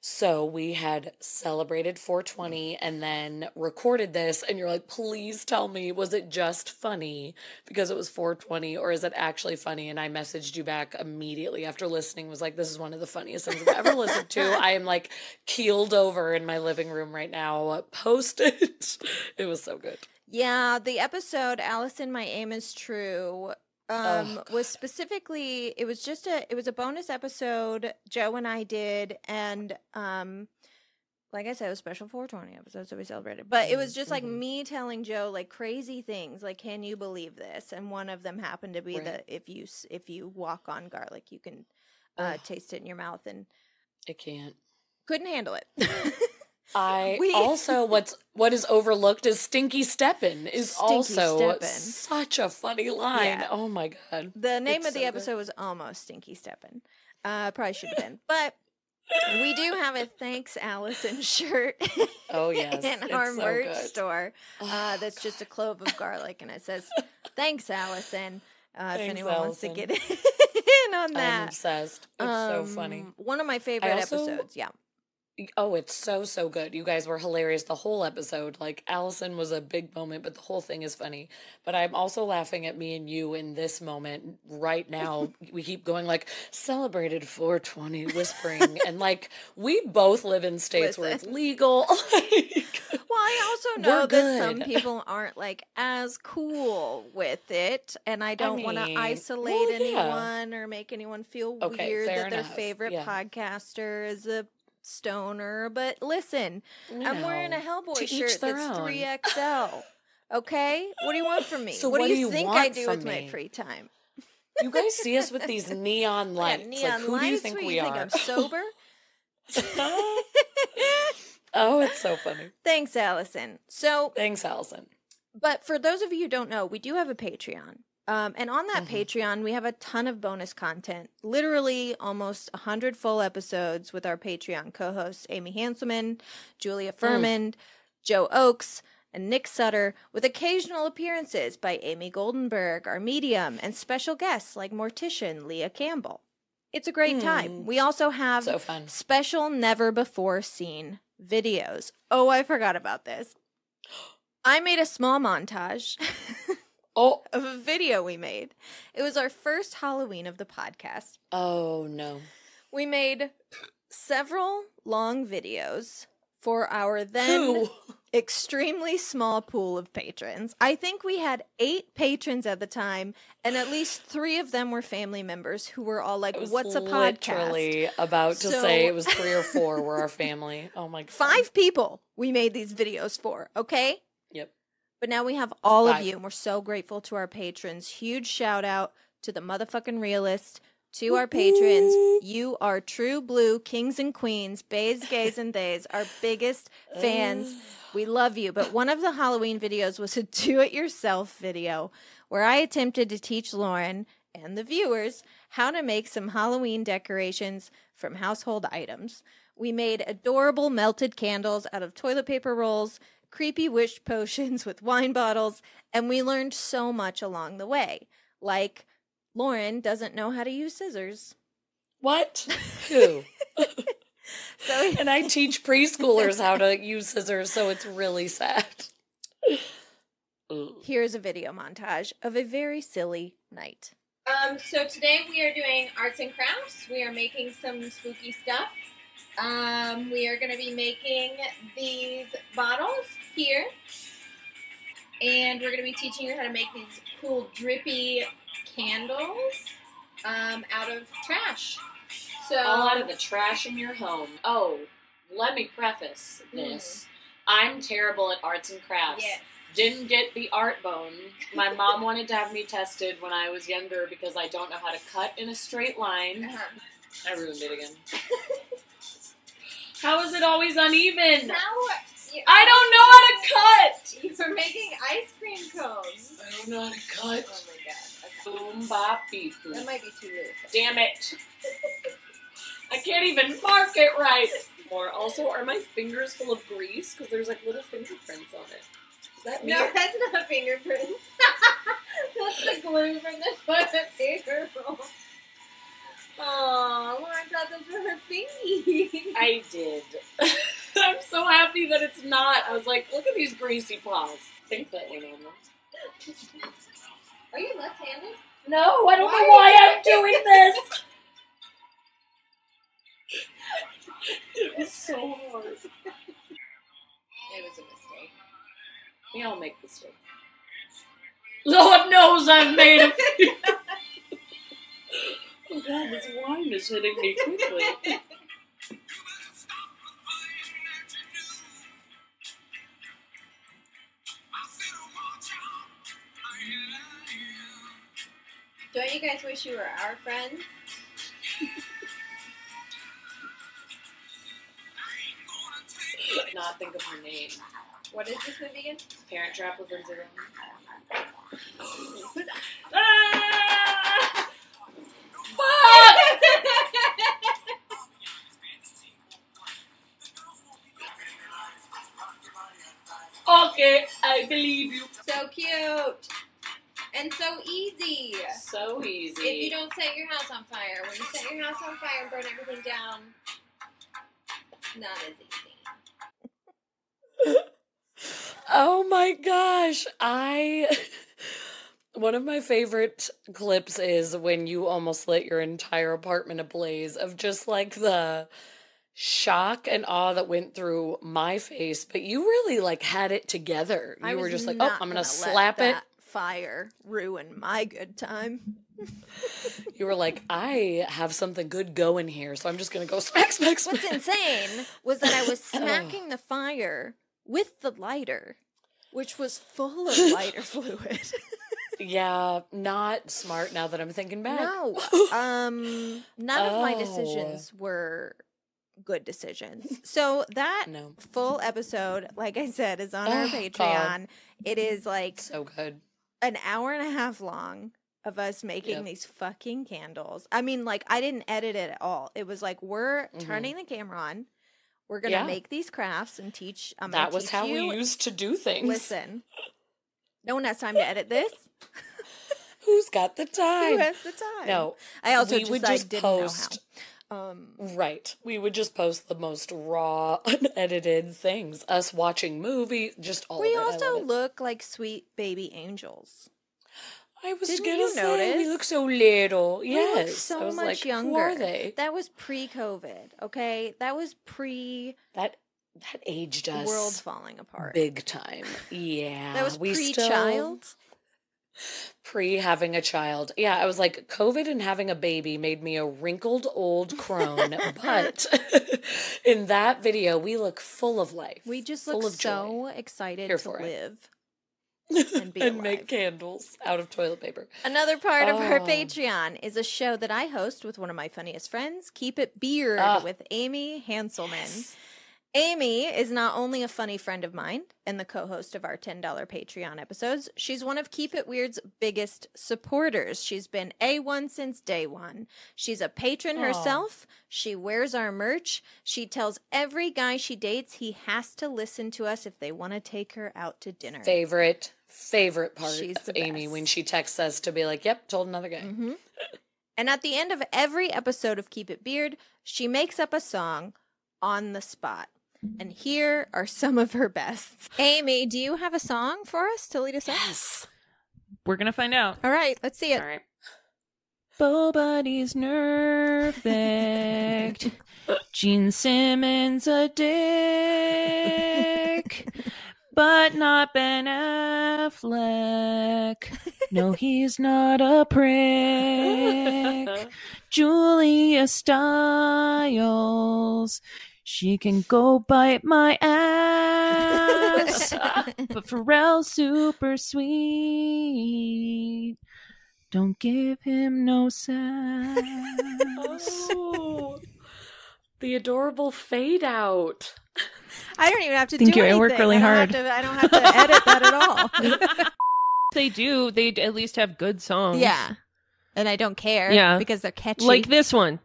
so we had celebrated 420 and then recorded this, and you're like, please tell me, was it just funny because it was 420 or is it actually funny? And I messaged you back immediately after listening, was like, this is one of the funniest things I've ever listened to. I am like keeled over in my living room right now. Post it. It was so good. Yeah, the episode Allison My Aim is True um Oh, was specifically it was just a it was a bonus episode Joe and I did and um like I said it was special 420 episodes that we celebrated. But it was just like Mhm. me telling Joe like crazy things like can you believe this? And one of them happened to be Right. that if you if you walk on garlic you can uh taste it in your mouth and It can't. couldn't handle it. I We- also what's what is overlooked is Stinky Steppin is Stinky also Steppin'. such a funny line. Yeah. Oh my god. The name It's of the so good. episode was almost Stinky Steppin'. Uh, probably should have been. But we do have a Thanks Allison shirt Oh yes. in it's our so merch good. store. Oh, Uh, that's just a clove of garlic and it says, Thanks Allison. Uh, if Thanks, anyone wants to get in on that, I'm obsessed. It's so funny. Um, One of my favorite also- episodes. Yeah. Oh, it's so so good. You guys were hilarious the whole episode. Like Allison was a big moment, but the whole thing is funny. But I'm also laughing at me and you in this moment right now. we keep going like celebrated 420 whispering and like we both live in states where it's legal. Like, Well, I also know that some people aren't like as cool with it, and I don't want to isolate well, yeah. anyone or make anyone feel Okay, weird that their favorite yeah. podcaster is a stoner. But listen, I'm wearing a Hellboy shirt that's three XL. Okay, what do you want from me? So what, what do do you think I do with my free time? You guys see us with these neon Yeah, lights. neon like, who lights. do you think what, we you are? think I'm sober? oh, it's so funny. Thanks, Allison. So Thanks, Allison. But for those of you who don't know, we do have a Patreon. Um, and on that Mhm. Patreon, we have a ton of bonus content. Literally almost 100 full episodes with our Patreon co hosts Amy Hanselman, Julia Furman, Joe Ochs, and Nick Sutter, with occasional appearances by Amy Goldenberg, our medium, and special guests like mortician Leah Campbell. It's a great time. Hmm. We also have So fun. special never before seen videos. Oh, I forgot about this. I made a small montage Oh, of a video we made. It was our first Halloween of the podcast. oh no. We made several long videos for our then Who? extremely small pool of patrons. I think we had eight patrons at the time, and at least three of them were family members who were all like, What's a podcast? literally about to So- say it was three or four were our family. Oh my god. Five people we made these videos for, okay? But now we have all of you, and we're so grateful to our patrons. Huge shout out to the motherfucking realist, to our patrons. You are true blue kings and queens, bays, gays, and theys, our biggest fans. We love you. But one of the Halloween videos was a do it yourself video where I attempted to teach Lauren and the viewers how to make some Halloween decorations from household items. We made adorable melted candles out of toilet paper rolls, creepy wish potions with wine bottles, and we learned so much along the way. Like, Lauren doesn't know how to use scissors. What? Who? So and I teach preschoolers how to use scissors, so it's really sad. Here's a video montage of a very silly night Um, so today we are doing arts and crafts. We are making some spooky stuff. Um, we are going to be making these bottles here. And we're going to be teaching you how to make these cool drippy candles um, out of trash. So All out of the trash in your home. Oh, let me preface this. I'm terrible at arts and crafts. Yes. Didn't get the art bone. My mom wanted to have me tested when I was younger because I don't know how to cut in a straight line. Uh-huh. I ruined it again. how is it always uneven? Now I don't know how to cut. You were making ice cream cones. I don't know how to cut. Oh my god. Boom bop beep. That might be too loose. Damn it. I can't even mark it right. More. Also, are my fingers full of grease? Because there's like little fingerprints on it. Is that me? No, that's not fingerprints. that's the glue from the toilet paper roll. Aw, Lauren thought those were her fingies. I did. I'm so happy that it's not. I was like, look at these greasy paws. I think that went on them. Are you left-handed? No, I don't Why know why I'm doing doing this. it was so hard. It was a mistake. We all make mistakes. Lord knows I've made a few. oh god, this wine is hitting me quickly. Don't you guys wish you were our friends? Not think of her name. What is this movie again? Parent Trap with Lindsay Lohan. Ah! Okay, I believe you. so cute. And so easy. So easy. If you don't set your house on fire, when you set your house on fire and burn everything down, not as easy. Oh my gosh. I. One of my favorite clips is when you almost lit your entire apartment ablaze of just like the shock and awe that went through my face, but you really like had it together. You were just like, oh, I'm gonna, let slap it. Fire ruin my good time. You were like, I have something good going here, so I'm just gonna go smack, smack, smack. What's insane was that I was oh. smacking the fire with the lighter, which was full of lighter fluid. Yeah, not smart now that I'm thinking back. No, um, none of my Oh. decisions were good decisions. So that No. full episode, like I said, is on our Oh, Patreon. God. It is like So good. an hour and a half long of us making Yep. these fucking candles. I mean, like I didn't edit it at all. It was like we're Mhm. turning the camera on. We're gonna Yeah. make these crafts and teach. I'm that was how you. we used to do things. Listen, no one has time to edit this. Who's got the time? Who has the time? No, I also we just, would just didn't post. know how. Um, Right. We would just post the most raw, unedited things. Us watching movies, just all we. Also look like sweet baby angels. I was Didn't gonna you say notice? we look so little. We Yes, I so was much like, younger. Who are they? That was pre-COVID. Okay, that was pre That that aged us. world falling apart. big time. Yeah, that was we still- pre-child. pre having a child. Yeah, I was like, COVID and having a baby made me a wrinkled old crone. but in that video, we look full of life. We just look joy. so excited Here to for it. live. and, be make candles out of toilet paper. Another part of our Oh. Patreon is a show that I host with one of my funniest friends, Keep It Beard Ah. with Amy Hanselman. Amy is not only a funny friend of mine and the co host of our $10 Patreon episodes, she's one of Keep It Weird's biggest supporters. She's been A1 since day one. She's a patron Aw. herself. She wears our merch. She tells every guy she dates he has to listen to us if they want to take her out to dinner. Favorite, favorite part She's of Amy when she texts us to be like, yep, told another guy. hmm And at the end of every episode of Keep It Beard, she makes up a song on the spot. And here are some of her bests. Amy, do you have a song for us to lead us out? Yes. We're gonna find out. All right, let's see it. All right. Bobody's nerfect. Gene Simmons a dick. But not Ben Affleck. No, he's not a prick. Julia Stiles. She can go bite my ass. but Pharrell's super sweet. Don't give him no sass. Oh, the adorable fade out. I don't even have to do that. Thank do you, I anything. work really don't hard. to- I don't have to edit that at all. they do. They at least have good songs. yeah. And I don't care Yeah. because they're catchy. Like this one.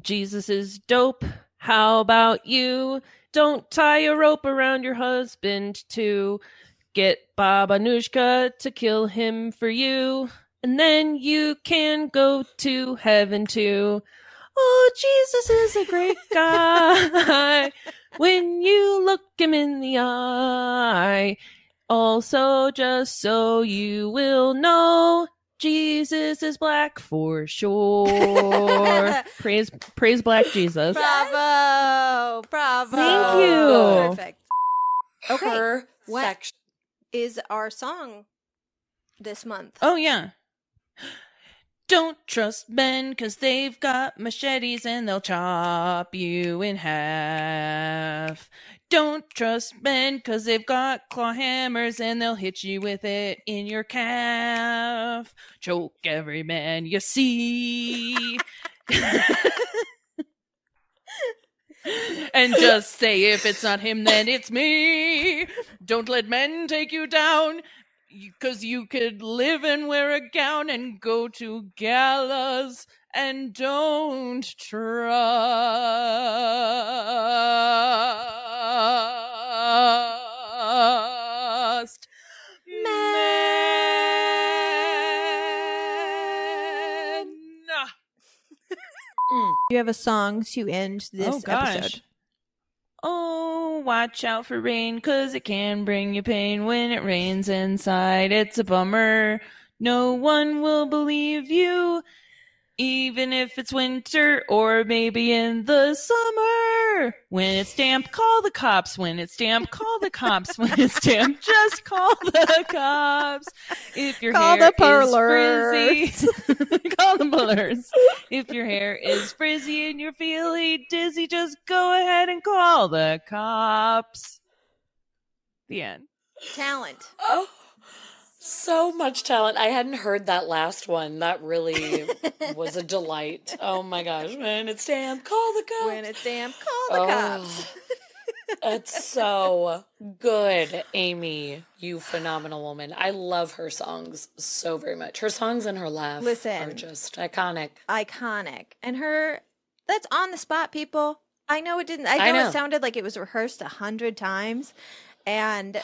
Jesus is dope. How about you? Don't tie a rope around your husband to get Baba Nushka to kill him for you. And then you can go to heaven too. Oh, Jesus is a great guy when you look him in the eye. Also, just so you will know, Jesus is black for sure. praise, praise Black Jesus. Bravo. Bravo. Thank you. Perfect. Okay. Perfection. What is our song this month? Oh yeah. Don't trust men because they've got machetes and they'll chop you in half. Don't trust men because they've got claw hammers and they'll hit you with it in your calf. Choke every man you see. and just say if it's not him, then it's me. Don't let men take you down because you could live and wear a gown and go to galas and don't trust men. Mm. You have a song to end this oh, gosh. episode. Oh, watch out for rain, cause it can bring you pain when it rains inside. It's a bummer. No one will believe you, even if it's winter or maybe in the summer. When it's damp, call the cops. When it's damp, call the cops. When it's damp, just call the cops. If your Call hair the is frizzy, call the parlors. If your hair is frizzy and you're feeling dizzy, just go ahead and call the cops. The end. Talent. Oh, so much talent. I hadn't heard that last one. That really was a delight. Oh my gosh. When it's damp, call the cops. When it's damp, call the Oh, cops. It's so good, Amy. You phenomenal woman. I love her songs so very much. Her songs and her laugh Listen. are just iconic. Iconic. And her that's on the spot, people. I know it didn't I know, I know. it sounded like it was rehearsed a hundred times. And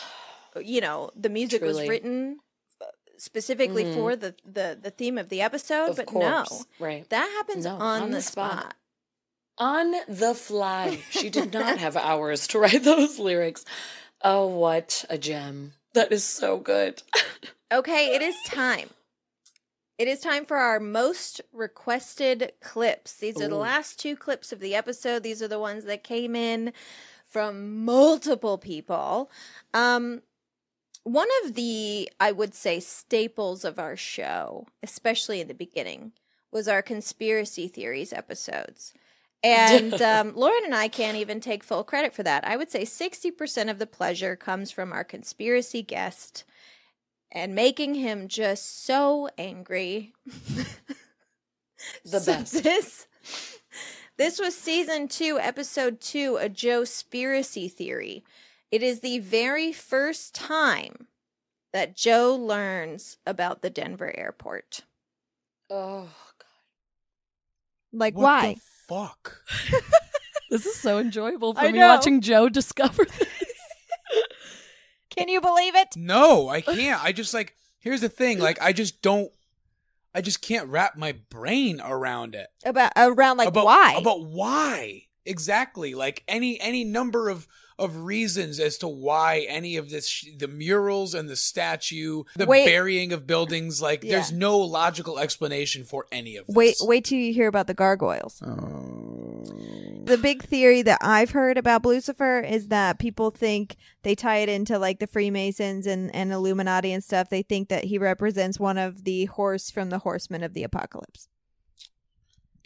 you know, the music was written specifically Mhm. for the, the the theme of the episode, Of but course. no. Right. That happens No, on, on the, the spot. spot. On the fly. She did not have hours to write those lyrics. Oh, what a gem. That is so good. Okay, it is time. It is time for our most requested clips. These are the last two clips of the episode. These are the ones that came in from multiple people. Um, one of the, I would say, staples of our show, especially in the beginning, was our conspiracy theories episodes. And um, Lauren and I can't even take full credit for that. I would say 60% of the pleasure comes from our conspiracy guest and making him just so angry. The So best. This this was season 2, episode 2, a Joe Spiracy theory. It is the very first time that Joe learns about the Denver airport. Oh, God. Like What why? the fuck? This is so enjoyable for I me know. watching Joe discover this. Can you believe it? No, I can't. I just like here's the thing. Like I just don't. I just can't wrap my brain around it. About around like about why? About why exactly? Like any any number of of reasons as to why any of this, sh- the murals and the statue, the Wait. burying of buildings, like Yeah. there's no logical explanation for any of this. Wait, wait till you hear about the gargoyles. Oh. The big theory that I've heard about Lucifer is that people think they tie it into like the Freemasons and, and Illuminati and stuff. They think that he represents one of the horse from the horsemen of the apocalypse.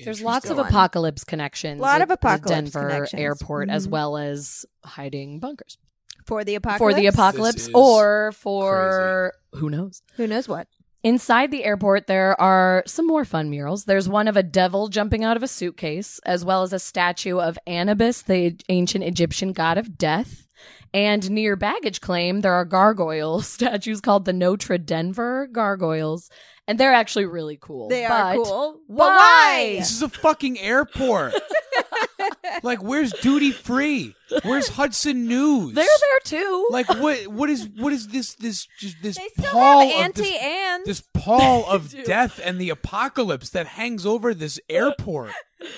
There's lots of apocalypse connections. A Lot of with the apocalypse Denver connections. airport, as Mhm. well as hiding bunkers For the apocalypse? for the apocalypse, or for who knows? Who knows what? Inside the airport, there are some more fun murals. There's one of a devil jumping out of a suitcase, as well as a statue of Anubis, the ancient Egyptian god of death. And near baggage claim, there are gargoyle statues called the Notre Denver gargoyles, and they're actually really cool. They are cool. But Why? why? This is a fucking airport. like, where's duty free? Where's Hudson News? They're there too. Like, what? What is? What is this? This just this They still pall have of this, Auntie Anne's. this pall of death and the apocalypse that hangs over this airport.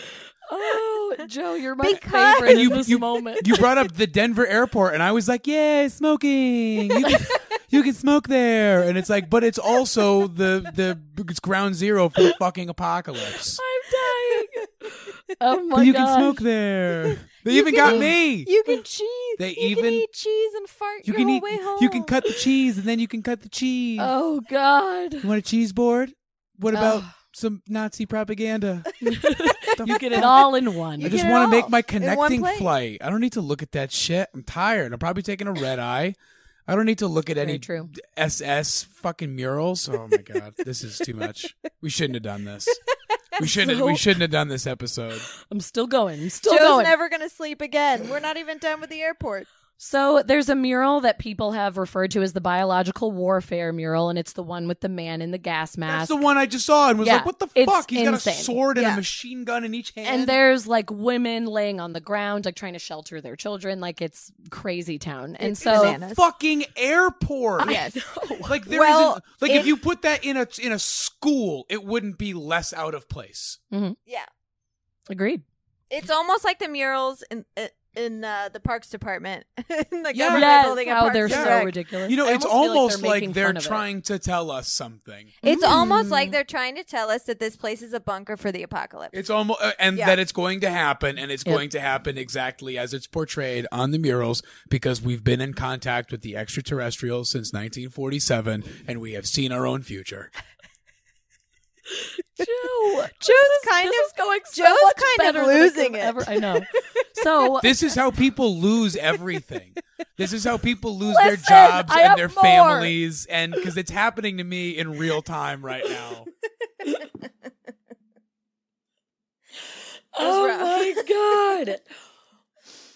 Oh, Joe, you're my Because- favorite And you- this you- moment. You brought up the Denver airport, and I was like, "Yay, smoking! You can, you can smoke there." And it's like, but it's also the the it's ground zero for the fucking apocalypse. I'm dying. Oh my But you gosh. can smoke there. They You even can got eat- me. You can cheese. They you even- can eat cheese and fart You your can whole eat. way home. You can cut the cheese, and then you can cut the cheese. Oh God. You want a cheese board? What about Oh. Some Nazi propaganda? You get it all in one. I You just get it want to all make my in one connecting plate. flight. I don't need to look at that shit. I'm tired. I'm probably taking a red eye. I don't need to look at Very any true. SS fucking murals. Oh my god, this is too much. We shouldn't have done this. We shouldn't. So- we shouldn't have done this episode. I'm still going. I'm still Joe's going. never gonna sleep again. We're not even done with the airport. So there's a mural that people have referred to as the biological warfare mural, and it's the one with the man in the gas mask. That's the one I just saw and was Yeah, like, "What the it's fuck?" He's got a sword and Yeah. a machine gun in each hand. and there's like women laying on the ground, like trying to shelter their children, like it's crazy town. And It's so bananas. fucking airport. Yes. Like there Well, not like it- if you put that in a in a school, it wouldn't be less out of place. Mm-hmm. Yeah. agreed. It's almost like the murals in uh, in uh, the Parks Department. in the Yeah. government Yes, building at how they're so Rec. ridiculous. You know, I it's almost feel almost they're like they're fun it. trying to tell us something. It's almost Mm. like they're trying to tell us that this place is a bunker for the apocalypse. It's almost uh, and Yeah. that it's going to happen and it's Yep. going to happen exactly as it's portrayed on the murals because we've been in contact with the extraterrestrials since 1947 and we have seen our own future. Joe, Joe's this, kind this of- is going so Joe's much kind of better than it losing it. Ever, I know. So This is how people lose everything. This is how people lose Listen, their jobs I and their more. families and cuz it's happening to me in real time right now. Oh rough. my god.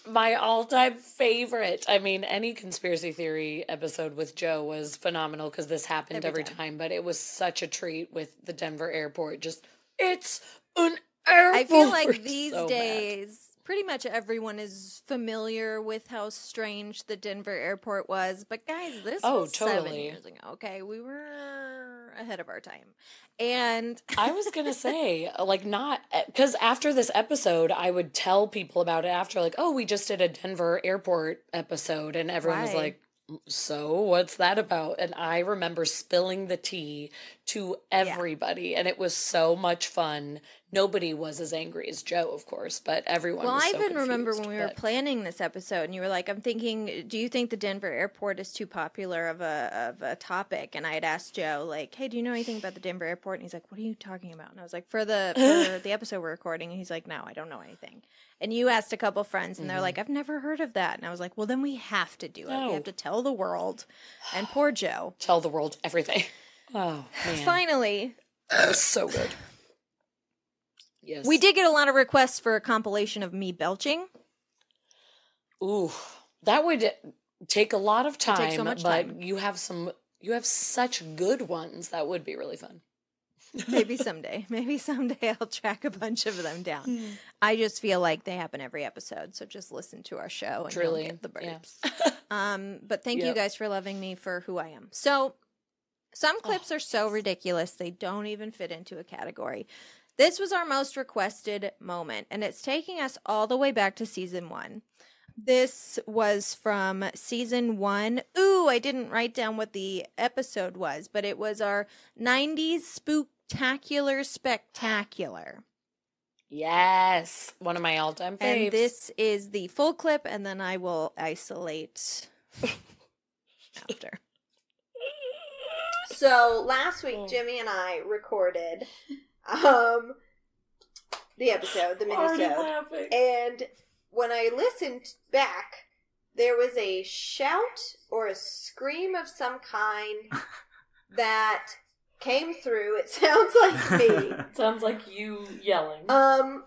My all-time favorite. I mean, any conspiracy theory episode with Joe was phenomenal because this happened Every every, time. time. But it was such a treat with the Denver airport. Just it's an airport. I feel like these So days, pretty much everyone is familiar with how strange the Denver airport was. But guys, this Oh, was seven years ago. Okay, we were ahead of our time, and I was gonna say, like, not eh, because after this episode, I would tell people about it after, like, oh, we just did a Denver airport episode, and everyone was like, so what's that about? And I remember spilling the tea to everybody, and it was so much fun. Nobody was as angry as Joe, of course, but everyone. well, was I so even remember when confused, we were planning this episode, and you were like, "I'm thinking, do you think the Denver airport is too popular of a of a topic?" And I had asked Joe, like, "Hey, do you know anything about the Denver airport?" And he's like, "What are you talking about?" And I was like, "For the for the episode we're recording," and he's like, "No, I don't know anything." And you asked a couple friends, and they're Mhm. like, "I've never heard of that." And I was like, "Well, then we have to do it. We have to tell the world." And poor Joe. tell the world everything. Oh man, Finally, it was so good. Yes, we did get a lot of requests for a compilation of me belching. Ooh, that would take a lot of time, so much but time. you have some. You have such good ones. That would be really fun. Maybe someday. Maybe someday I'll track a bunch of them down. Hmm. I just feel like they happen every episode, so just listen to our show and Truly, you'll get the yeah. burps. um, but thank you guys for loving me for who I am. So some clips are so ridiculous they don't even fit into a category. This was our most requested moment, and it's taking us all the way back to season one. This was from season one. Ooh, I didn't write down what the episode was, but it was our 90s spooktacular spectacular. Yes, one of my all-time faves. And this is the full clip, and then I will isolate after. So last week, Jimmy and I recorded um the episode, the minisode, and when I listened back, there was a shout or a scream of some kind that came through. It sounds like me. Sounds like you yelling. Um,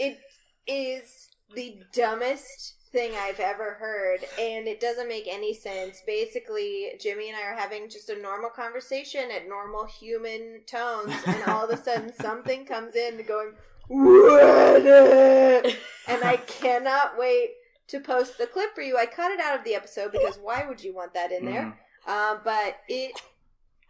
it is the dumbest thing I've ever heard, and it doesn't make any sense. Basically, Jimmy and I are having just a normal conversation at normal human tones, and all of a sudden something comes in going, "What?" and I cannot wait to post the clip for you. I cut it out of the episode because why would you want that in there? Uh, but it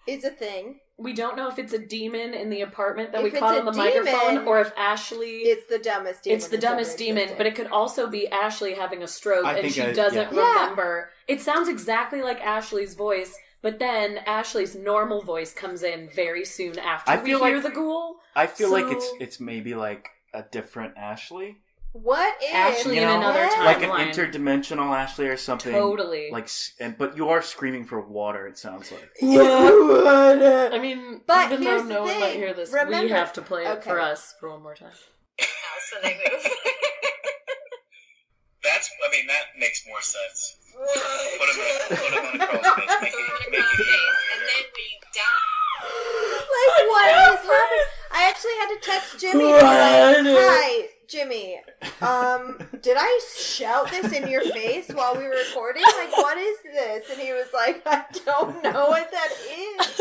is a thing. We don't know if it's a demon in the apartment that If we caught on the microphone or if Ashley. It's the dumbest demon. It's the dumbest demon, but it could also be Ashley having a stroke I and she I- doesn't yeah. Yeah. remember. It sounds exactly like Ashley's voice, but then Ashley's normal voice comes in very soon after I we feel hear like- the ghoul. I feel like it's it's maybe like a different Ashley. What if Ashley You in know, another like an interdimensional Ashley or something. Totally. Like, and but you are screaming for water. It sounds like. Yeah. I mean, But even though here's the no one might thing. hear this, we have to play it for us for one more time. so they move. That's, I mean, that makes more sense. Put him in, a- put him in a crawl space, make it, make it and then when you die. Like what is happening? I actually had to text Jimmy. and Like, Hi, Jimmy. Um, did I shout this in your face while we were recording? Like, what is this? And he was like, I don't know what that is.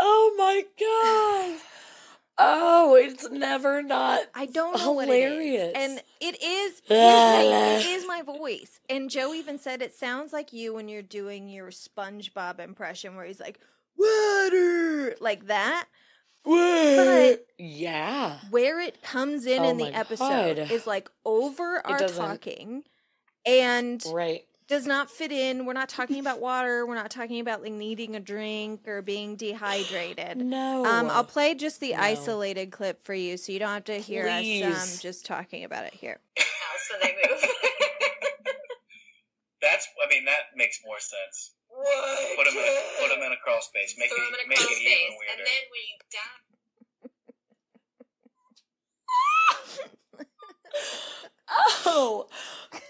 Oh my god! Oh, it's never not. I don't know what it hilarious. And it is, here's the thing, it is my voice. And Joe even said it sounds like you when you're doing your SpongeBob impression where he's like, water, like that. But yeah. where it comes in Oh in the episode God. is like over our talking and Right. does not fit in. We're not talking about water. We're not talking about like needing a drink or being dehydrated. No. Um, I'll play just the No. isolated clip for you so you don't have to hear us um, just talking about it here. so they move. That's, I mean, that makes more sense. Put him in a, put him in a crawl space, make Put it, him in a make crawl it space, even weirder. and then when you die. Oh,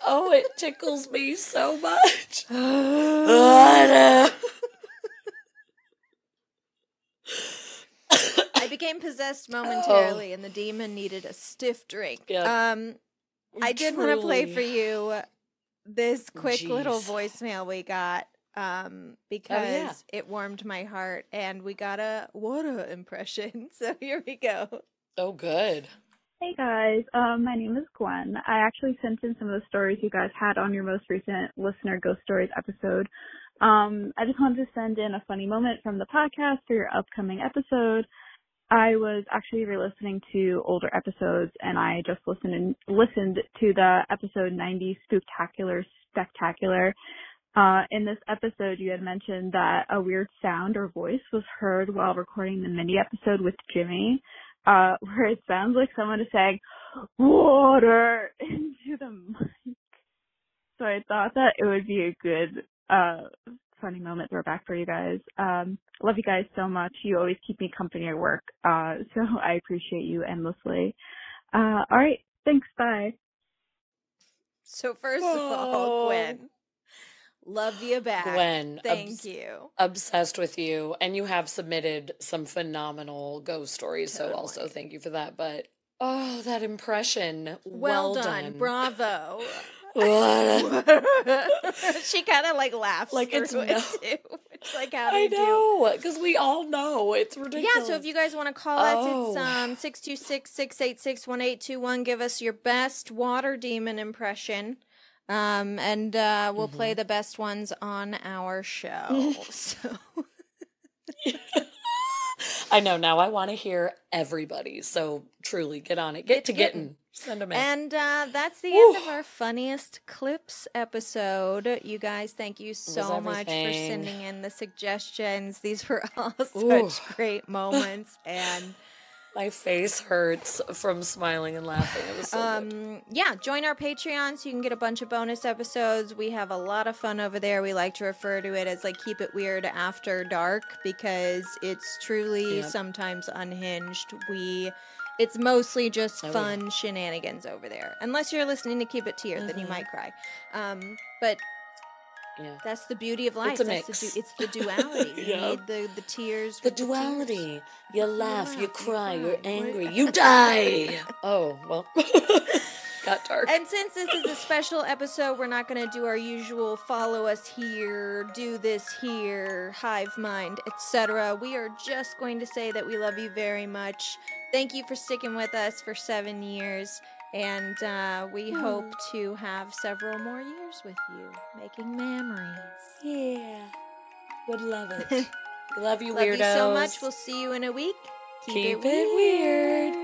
oh, it tickles me so much. Oh, I became possessed momentarily, and the demon needed a stiff drink. Yeah. Um, I did want to play Truly. for you this quick little Jeez. voicemail we got um, because it warmed my heart, and we got a water impression. So here we go. Oh, good. Hey guys, um, my name is Gwen. I actually sent in some of the stories you guys had on your most recent listener ghost stories episode. Um, I just wanted to send in a funny moment from the podcast for your upcoming episode. I was actually re-listening to older episodes, and I just listened and listened to the episode 90 Spooktacular Spectacular. Uh, in this episode, you had mentioned that a weird sound or voice was heard while recording the mini episode with Jimmy, uh, where it sounds like someone is saying water into the mic. So I thought that it would be a good, uh, funny moment throwback for you guys. Um, love you guys so much. You always keep me company at work. Uh, so I appreciate you endlessly. Uh, all right. Thanks. Bye. So first of all, Gwen, love you back. Gwen, thank obs- you. Obsessed with you, and you have submitted some phenomenal ghost stories. So also thank you for that. But oh, that impression, Well, well, done. Bravo. She kind of like laughs Like, it's no- it too. It's like how do I you know because we all know it's ridiculous. Yeah, so if you guys want to call us, Oh. it's um 626-686-1821. Give us your best water demon impression. Um and uh we'll play Mm-hmm. the best ones on our show. so I know. Now I want to hear everybody. So truly, get on it. Get, to getting. Send them in. And uh, that's the end of our funniest clips episode. You guys, thank you so much for sending in the suggestions. These were all Ooh. such great moments. And My face hurts from smiling and laughing. It was so good. um, yeah, join our Patreon so you can get a bunch of bonus episodes. We have a lot of fun over there. We like to refer to it as like Keep It Weird After Dark because it's truly Yep. sometimes unhinged. We. It's mostly just Oh, yeah. fun shenanigans over there. Unless you're listening to Keep It Tear, then you Mhm. might cry. Um, but Yeah. that's the beauty of life. It's a That's mix. The du- it's the duality. You need the, the tears. The with tears. duality. You laugh, you cry, you're angry, you die. Oh, well. Got dark. And since this is a special episode, we're not going to do our usual follow us here, do this here, hive mind, etc. We are just going to say that we love you very much. Thank you for sticking with us for seven years. And uh, we hope to have several more years with you, making memories. Yeah. Would love it. love you, Love weirdos. you so much. We'll see you in a week. Keep it weird.